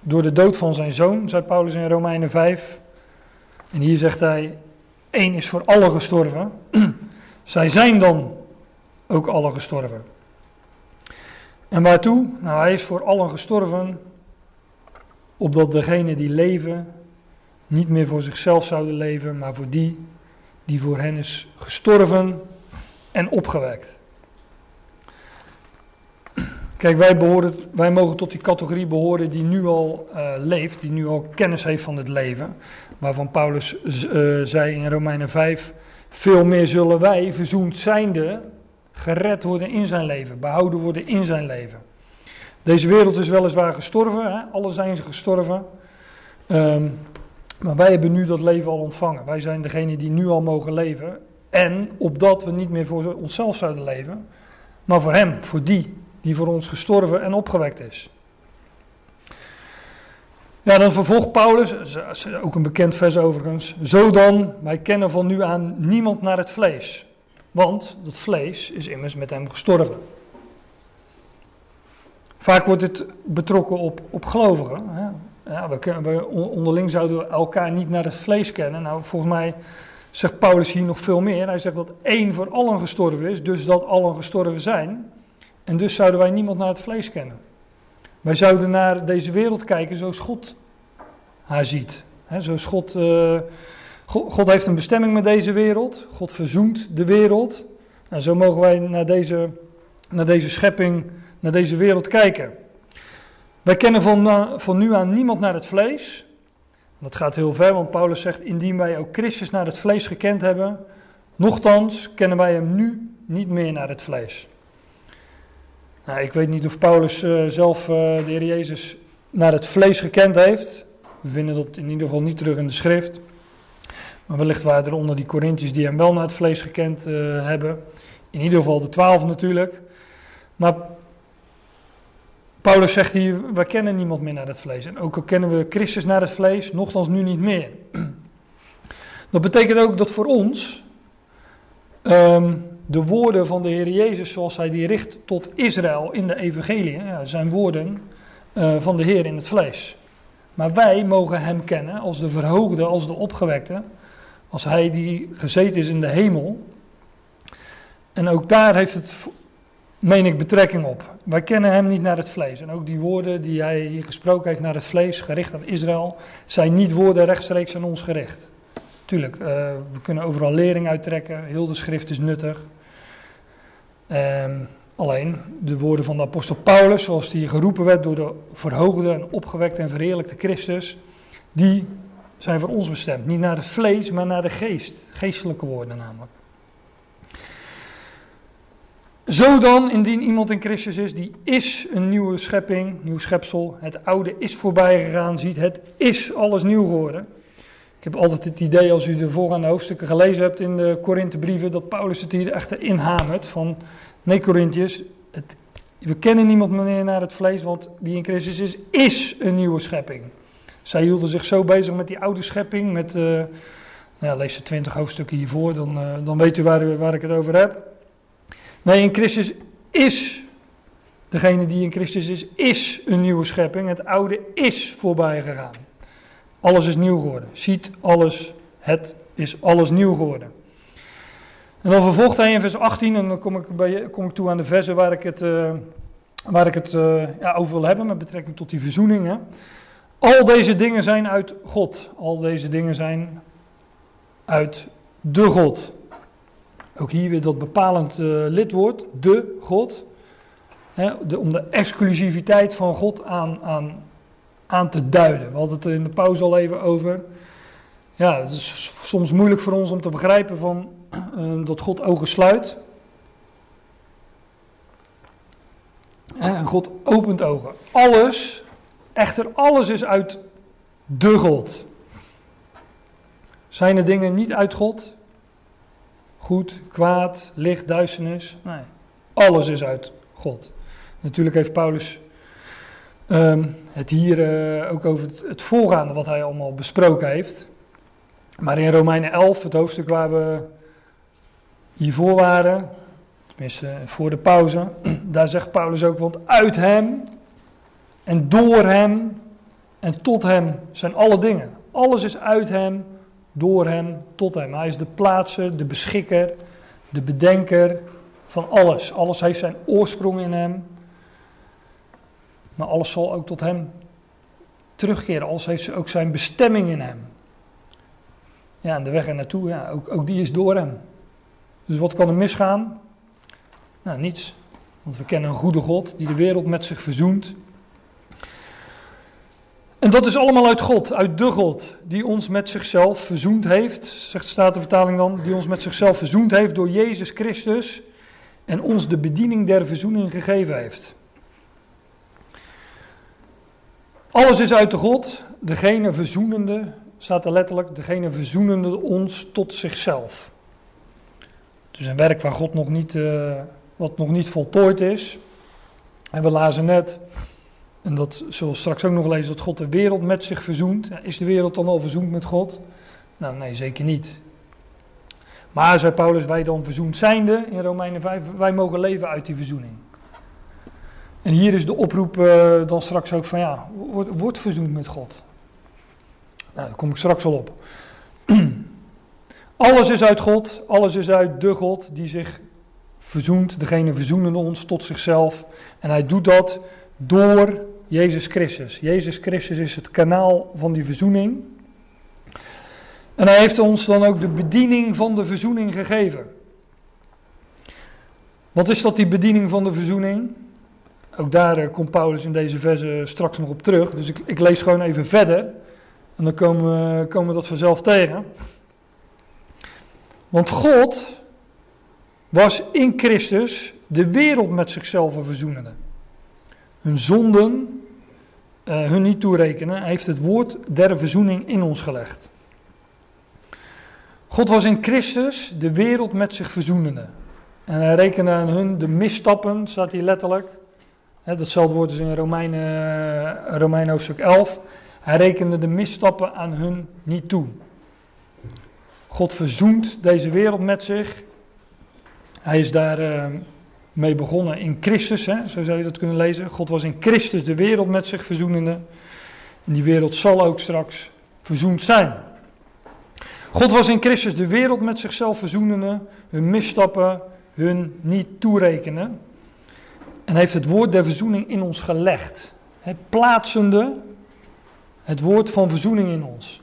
Speaker 1: door de dood van zijn zoon, zei Paulus in Romeinen 5. En hier zegt hij, één is voor alle gestorven. [clears throat] Zij zijn dan ook alle gestorven. En waartoe? Nou, hij is voor allen gestorven, opdat degenen die leven niet meer voor zichzelf zouden leven, maar voor die die voor hen is gestorven en opgewekt. Kijk, wij, behoren, wij mogen tot die categorie behoren die nu al uh, leeft, die nu al kennis heeft van het leven. Waarvan Paulus uh, zei in Romeinen 5, veel meer zullen wij, verzoend zijnde, gered worden in zijn leven, behouden worden in zijn leven. Deze wereld is weliswaar gestorven, hè? alle zijn ze gestorven. Um, maar wij hebben nu dat leven al ontvangen. Wij zijn degene die nu al mogen leven. En opdat we niet meer voor onszelf zouden leven, maar voor Hem, voor die die voor ons gestorven en opgewekt is. Ja, dan vervolgt Paulus, ook een bekend vers overigens. Zo dan, wij kennen van nu aan niemand naar het vlees. Want dat vlees is immers met hem gestorven. Vaak wordt het betrokken op, op gelovigen. Hè? Ja, we, we, onderling zouden we elkaar niet naar het vlees kennen. Nou, volgens mij zegt Paulus hier nog veel meer. Hij zegt dat één voor allen gestorven is, dus dat allen gestorven zijn. En dus zouden wij niemand naar het vlees kennen. Wij zouden naar deze wereld kijken zoals God haar ziet. Zoals God, uh, God, God, heeft een bestemming met deze wereld. God verzoent de wereld. En zo mogen wij naar deze, naar deze schepping, naar deze wereld kijken. Wij kennen van, uh, van nu aan niemand naar het vlees. Dat gaat heel ver, want Paulus zegt: Indien wij ook Christus naar het vlees gekend hebben, nochtans kennen wij hem nu niet meer naar het vlees. Nou, ik weet niet of Paulus uh, zelf uh, de Heer Jezus naar het vlees gekend heeft. We vinden dat in ieder geval niet terug in de schrift. Maar wellicht waren er onder die Corinthiërs die hem wel naar het vlees gekend hebben. In ieder geval de twaalf natuurlijk. Maar Paulus zegt hier, wij kennen niemand meer naar het vlees. En ook al kennen we Christus naar het vlees, nogthans nu niet meer. [clears throat] Dat betekent ook dat voor ons um, de woorden van de Heer Jezus, zoals hij die richt tot Israël in de evangelie, ja, zijn woorden uh, van de Heer in het vlees. Maar wij mogen hem kennen als de verhoogde, als de opgewekte, als hij die gezeten is in de hemel. En ook daar heeft het meen ik betrekking op. Wij kennen hem niet naar het vlees. En ook die woorden die hij hier gesproken heeft naar het vlees, gericht aan Israël, zijn niet woorden rechtstreeks aan ons gericht. tuurlijk, uh, we kunnen overal lering uittrekken. Heel de schrift is nuttig. Um, alleen de woorden van de apostel Paulus, zoals die geroepen werd door de verhoogde en opgewekte en verheerlijkte Christus, die zijn voor ons bestemd. Niet naar het vlees, maar naar de geest. Geestelijke woorden namelijk. Zo dan, indien iemand in Christus is, die is een nieuwe schepping, nieuw schepsel. Het oude is voorbij gegaan, ziet, het is alles nieuw geworden. Ik heb altijd het idee, als u de voorgaande hoofdstukken gelezen hebt in de Korinthebrieven, dat Paulus het hier echt inhamert van, nee Corinthiërs, we kennen niemand meer naar het vlees, want wie in Christus is, is een nieuwe schepping. Zij hielden zich zo bezig met die oude schepping, met, uh, nou ja, lees de twintig hoofdstukken hiervoor, dan, uh, dan weet u waar, waar ik het over heb. Nee, in Christus is, degene die in Christus is, is een nieuwe schepping. Het oude is voorbij gegaan. Alles is nieuw geworden. Ziet alles, het is alles nieuw geworden. En dan vervolgt hij in vers 18, en dan kom ik, bij, kom ik toe aan de versen waar ik het, uh, waar ik het uh, ja, over wil hebben met betrekking tot die verzoening. Hè. Al deze dingen zijn uit God. Al deze dingen zijn uit de God. Ook hier weer dat bepalend uh, lidwoord, de God. Hè, de, om de exclusiviteit van God aan, aan, aan te duiden. We hadden het in de pauze al even over. Ja, het is soms moeilijk voor ons om te begrijpen van, uh, [clears throat] dat God ogen sluit. En God opent ogen. Alles, echter alles is uit de God. Zijn er dingen niet uit God? Goed, kwaad, licht, duisternis? Nee, alles is uit God. Natuurlijk heeft Paulus um, het hier uh, ook over het, het, voorgaande wat hij allemaal besproken heeft. Maar in Romeinen 11, het hoofdstuk waar we hiervoor waren, tenminste voor de pauze, [clears throat] daar zegt Paulus ook, want uit hem en door hem en tot hem zijn alle dingen. Alles is uit hem, door hem, tot hem. Hij is de plaatser, de beschikker, de bedenker van alles. Alles heeft zijn oorsprong in hem. Maar alles zal ook tot hem terugkeren. Alles heeft ook zijn bestemming in hem. Ja, en de weg er naartoe, ja, ook, ook die is door hem. Dus wat kan er misgaan? Nou, niets. Want we kennen een goede God die de wereld met zich verzoent. En dat is allemaal uit God, uit de God, die ons met zichzelf verzoend heeft, zegt staat de vertaling dan, die ons met zichzelf verzoend heeft door Jezus Christus en ons de bediening der verzoening gegeven heeft. Alles is uit de God, degene verzoenende, staat er letterlijk, degene verzoenende ons tot zichzelf. Dus een werk waar God nog niet, uh, wat nog niet voltooid is. En we lazen net, en dat zullen we straks ook nog lezen, dat God de wereld met zich verzoent. Is de wereld dan al verzoend met God? Nou, nee, zeker niet. Maar, zei Paulus, wij dan verzoend zijnde in Romeinen 5, wij mogen leven uit die verzoening. En hier is de oproep uh, dan straks ook van, ja, word, word verzoend met God. Nou, daar kom ik straks al op. [clears throat] alles is uit God, alles is uit de God die zich verzoent, degene verzoenen ons tot zichzelf. En hij doet dat door Jezus Christus. Jezus Christus is het kanaal van die verzoening. En hij heeft ons dan ook de bediening van de verzoening gegeven. Wat is dat, die bediening van de verzoening? Ook daar eh, komt Paulus in deze verse straks nog op terug. Dus ik, ik lees gewoon even verder. En dan komen we, komen we dat vanzelf tegen. Want God was in Christus de wereld met zichzelf verzoenende. Hun zonden uh, hun niet toerekenen. Hij heeft het woord der verzoening in ons gelegd. God was in Christus de wereld met zich verzoenende. En hij rekende aan hun de misstappen, staat hier letterlijk. datzelfde woord is in Romeinen, uh, Romeinen hoofdstuk 11. Hij rekende de misstappen aan hun niet toe. God verzoent deze wereld met zich. Hij is daar uh, mee begonnen in Christus, hè, zo zou je dat kunnen lezen. God was in Christus de wereld met zich verzoenende. En die wereld zal ook straks verzoend zijn. God was in Christus de wereld met zichzelf verzoenende, hun misstappen hun niet toerekenen. En heeft het woord der verzoening in ons gelegd. Het plaatsende het woord van verzoening in ons.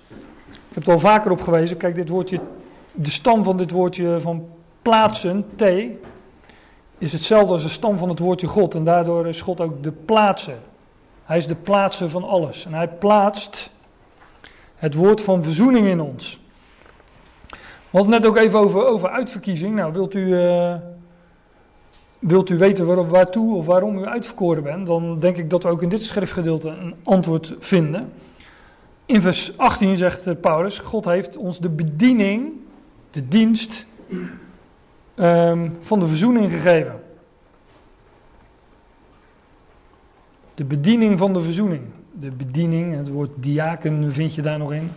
Speaker 1: Ik heb het al vaker op gewezen. Kijk, dit woordje, de stam van dit woordje van plaatsen, T, is hetzelfde als de stam van het woordje God. En daardoor is God ook de plaatser. Hij is de plaatser van alles. En hij plaatst het woord van verzoening in ons. We hadden net ook even over, over uitverkiezing. Nou, wilt u, uh, wilt u weten waar, waartoe of waarom u uitverkoren bent, dan denk ik dat we ook in dit schriftgedeelte een antwoord vinden. In vers 18 zegt eh, Paulus: God heeft ons de bediening, de dienst um, van de verzoening gegeven. De bediening van de verzoening. De bediening, het woord diaken vind je daar nog in.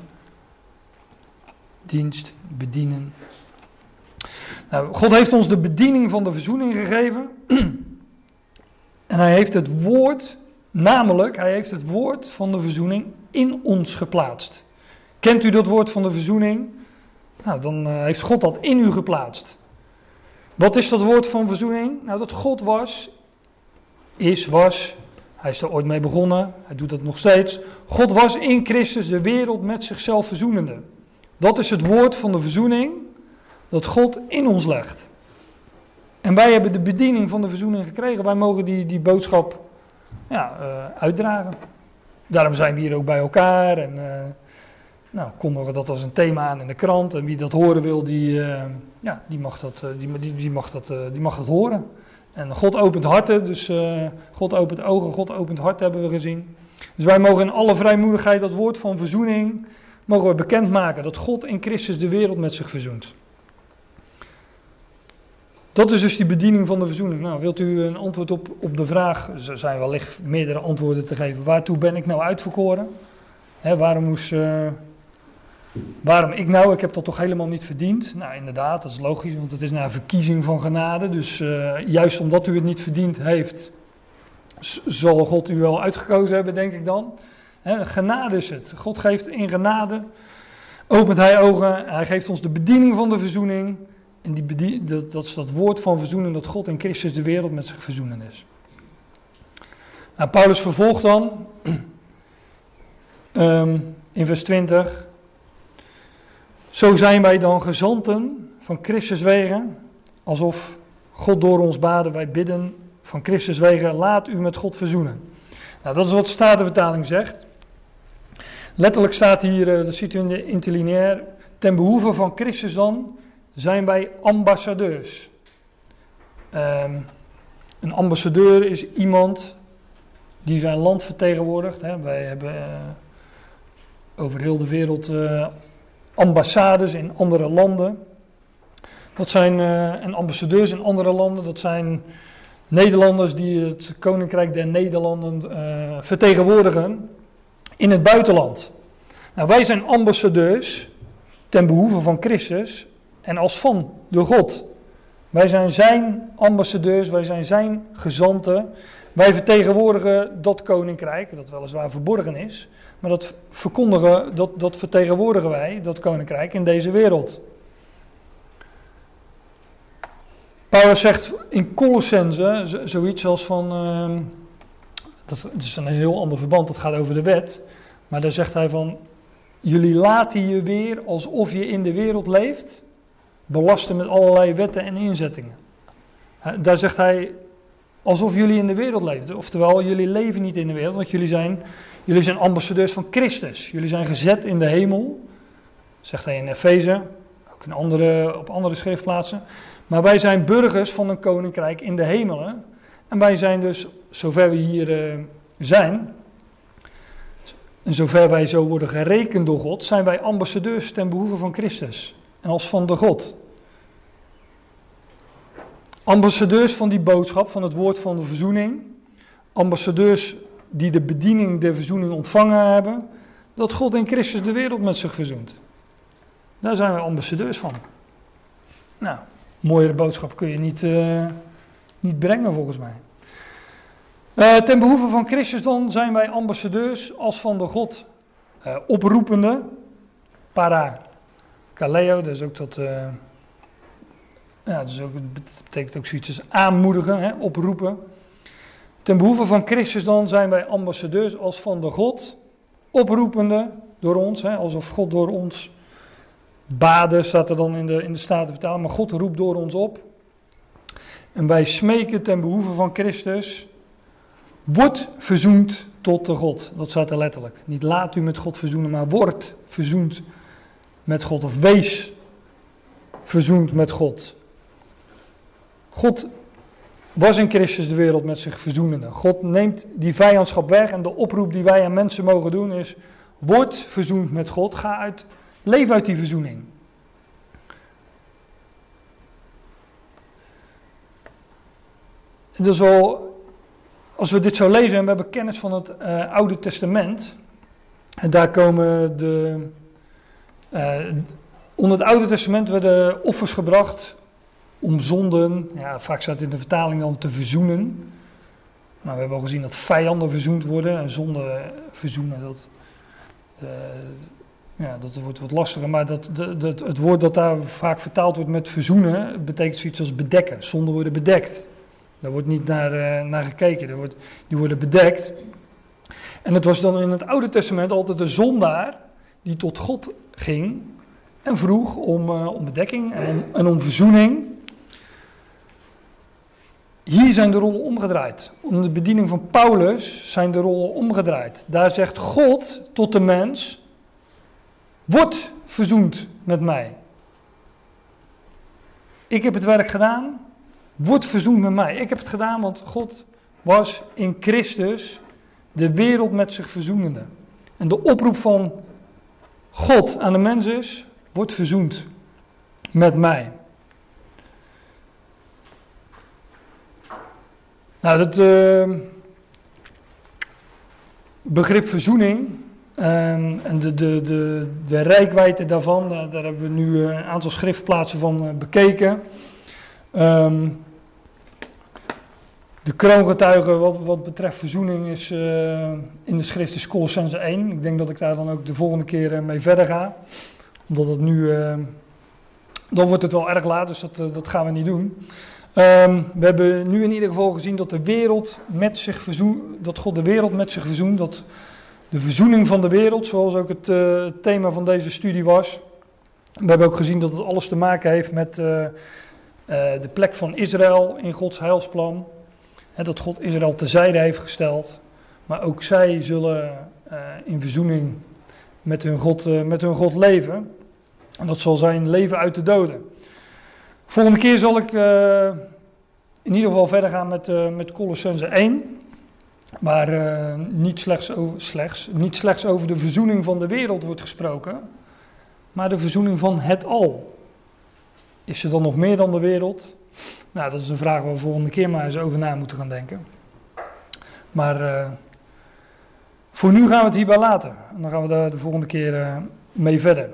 Speaker 1: Dienst, bedienen. Nou, God heeft ons de bediening van de verzoening gegeven. [clears throat] En hij heeft het woord, namelijk, hij heeft het woord van de verzoening in ons geplaatst. Kent u dat woord van de verzoening? Nou, dan uh, heeft God dat in u geplaatst. Wat is dat woord van verzoening? Nou, dat God was, is, was, hij is er ooit mee begonnen, hij doet dat nog steeds. God was in Christus de wereld met zichzelf verzoenende. Dat is het woord van de verzoening dat God in ons legt. En wij hebben de bediening van de verzoening gekregen. Wij mogen die, die boodschap ja, uh, uitdragen. Daarom zijn we hier ook bij elkaar en uh, nou, kondigen dat als een thema aan in de krant. En wie dat horen wil, die, uh, ja, die, mag, dat, die, die, mag dat, die mag dat horen. En God opent harten, dus God opent ogen, God opent hart hebben we gezien. Dus wij mogen in alle vrijmoedigheid dat woord van verzoening, mogen we bekendmaken. Dat God in Christus de wereld met zich verzoent. Dat is dus die bediening van de verzoening. Nou, wilt u een antwoord op, op de vraag, er zijn wellicht meerdere antwoorden te geven, waartoe ben ik nou uitverkoren? He, waarom moest, waarom ik nou, ik heb dat toch helemaal niet verdiend? Nou inderdaad, dat is logisch, want het is naar verkiezing van genade. Dus uh, juist omdat u het niet verdiend heeft, zal God u wel uitgekozen hebben, denk ik dan. Genade is het. God geeft in genade, opent hij ogen, hij geeft ons de bediening van de verzoening. En die dat, dat is dat woord van verzoening dat God in Christus de wereld met zich verzoenen is. Nou, Paulus vervolgt dan um, [clears throat] in vers 20. Zo zijn wij dan gezanten van Christus wegen, alsof God door ons baden, wij bidden van Christus wegen, laat u met God verzoenen. Nou, dat is wat de Statenvertaling zegt. Letterlijk staat hier, uh, dat ziet u in de interlineair, ten behoeve van Christus dan, zijn wij ambassadeurs. Um, een ambassadeur is iemand die zijn land vertegenwoordigt. Hè. Wij hebben uh, over heel de wereld uh, ambassades in andere landen. Dat zijn uh, en ambassadeurs in andere landen. Dat zijn Nederlanders die het Koninkrijk der Nederlanden vertegenwoordigen in het buitenland. Nou, wij zijn ambassadeurs ten behoeve van Christus en als van de God. Wij zijn zijn ambassadeurs, wij zijn zijn gezanten. Wij vertegenwoordigen dat koninkrijk, dat weliswaar verborgen is, maar dat verkondigen, dat, dat vertegenwoordigen wij, dat koninkrijk, in deze wereld. Paulus zegt in Colossense zoiets als van, uh, dat is een heel ander verband, dat gaat over de wet, maar daar zegt hij van, jullie laten je weer alsof je in de wereld leeft, belasten met allerlei wetten en inzettingen. Daar zegt hij, alsof jullie in de wereld leefden. Oftewel, jullie leven niet in de wereld, want jullie zijn, jullie zijn ambassadeurs van Christus. Jullie zijn gezet in de hemel, zegt hij in Efeze, ook in andere, op andere schriftplaatsen. Maar wij zijn burgers van een koninkrijk in de hemelen. En wij zijn dus, zover we hier uh, zijn, en zover wij zo worden gerekend door God, zijn wij ambassadeurs ten behoeve van Christus en als van de God. Ambassadeurs van die boodschap, van het woord van de verzoening. Ambassadeurs die de bediening der verzoening ontvangen hebben. Dat God in Christus de wereld met zich verzoent. Daar zijn wij ambassadeurs van. Nou, mooiere boodschap kun je niet, uh, niet brengen volgens mij. Uh, ten behoeve van Christus dan zijn wij ambassadeurs als van de God. Uh, oproepende, para Kaleo, dat is ook dat. Ja, dat, is ook, betekent ook zoiets als aanmoedigen, hè, oproepen. Ten behoeve van Christus dan zijn wij ambassadeurs als van de God, oproepende door ons, hè, alsof God door ons baden, staat er dan in de, in de Statenvertaling, maar God roept door ons op. En wij smeken ten behoeve van Christus, wordt verzoend tot de God. Dat staat er letterlijk. Niet laat u met God verzoenen, maar wordt verzoend met God. Of wees verzoend met God. God was in Christus de wereld met zich verzoenende. God neemt die vijandschap weg en de oproep die wij aan mensen mogen doen is, word verzoend met God, ga uit, leef uit die verzoening. Is wel, als we dit zo lezen en we hebben kennis van het uh, Oude Testament, en daar komen de, uh, onder het Oude Testament werden offers gebracht om zonden, ja, vaak staat in de vertaling dan te verzoenen. Maar we hebben al gezien dat vijanden verzoend worden en zonden verzoenen, dat, uh, ja, dat wordt wat lastiger. Maar dat, het woord dat daar vaak vertaald wordt met verzoenen, betekent zoiets als bedekken. Zonden worden bedekt. Daar wordt niet naar, naar gekeken, wordt, die worden bedekt. En het was dan in het Oude Testament altijd de zondaar die tot God ging en vroeg om, uh, om bedekking en, en om verzoening. Hier zijn de rollen omgedraaid. Onder de bediening van Paulus zijn de rollen omgedraaid. Daar zegt God tot de mens: Word verzoend met mij. Ik heb het werk gedaan. Word verzoend met mij. Ik heb het gedaan, want God was in Christus de wereld met zich verzoenende. En de oproep van God aan de mens is: Word verzoend met mij. Nou, het uh, begrip verzoening um, en de, de, de, de rijkwijde daarvan, daar, hebben we nu een aantal schriftplaatsen van uh, bekeken. Um, de kroongetuige wat, wat betreft verzoening is uh, in de schrift is Colossense 1. Ik denk dat ik daar dan ook de volgende keer mee verder ga. Omdat het nu, dan wordt het wel erg laat, dus dat, dat gaan we niet doen. Um, we hebben nu in ieder geval gezien dat de wereld met zich verzoent, dat God de wereld met zich verzoent, dat de verzoening van de wereld, zoals ook het uh, thema van deze studie was. We hebben ook gezien dat het alles te maken heeft met uh, uh, de plek van Israël in Gods heilsplan. He, dat God Israël terzijde heeft gesteld, maar ook zij zullen in verzoening met hun, God, met hun God leven. En dat zal zijn leven uit de doden. Volgende keer zal ik uh, in ieder geval verder gaan met, uh, met Colossense 1. Waar uh, niet, slechts over, slechts, niet slechts over de verzoening van de wereld wordt gesproken, maar de verzoening van het al. Is er dan nog meer dan de wereld? Nou, dat is een vraag waar we volgende keer maar eens over na moeten gaan denken. Maar voor nu gaan we het hierbij laten. En dan gaan we daar de volgende keer mee verder.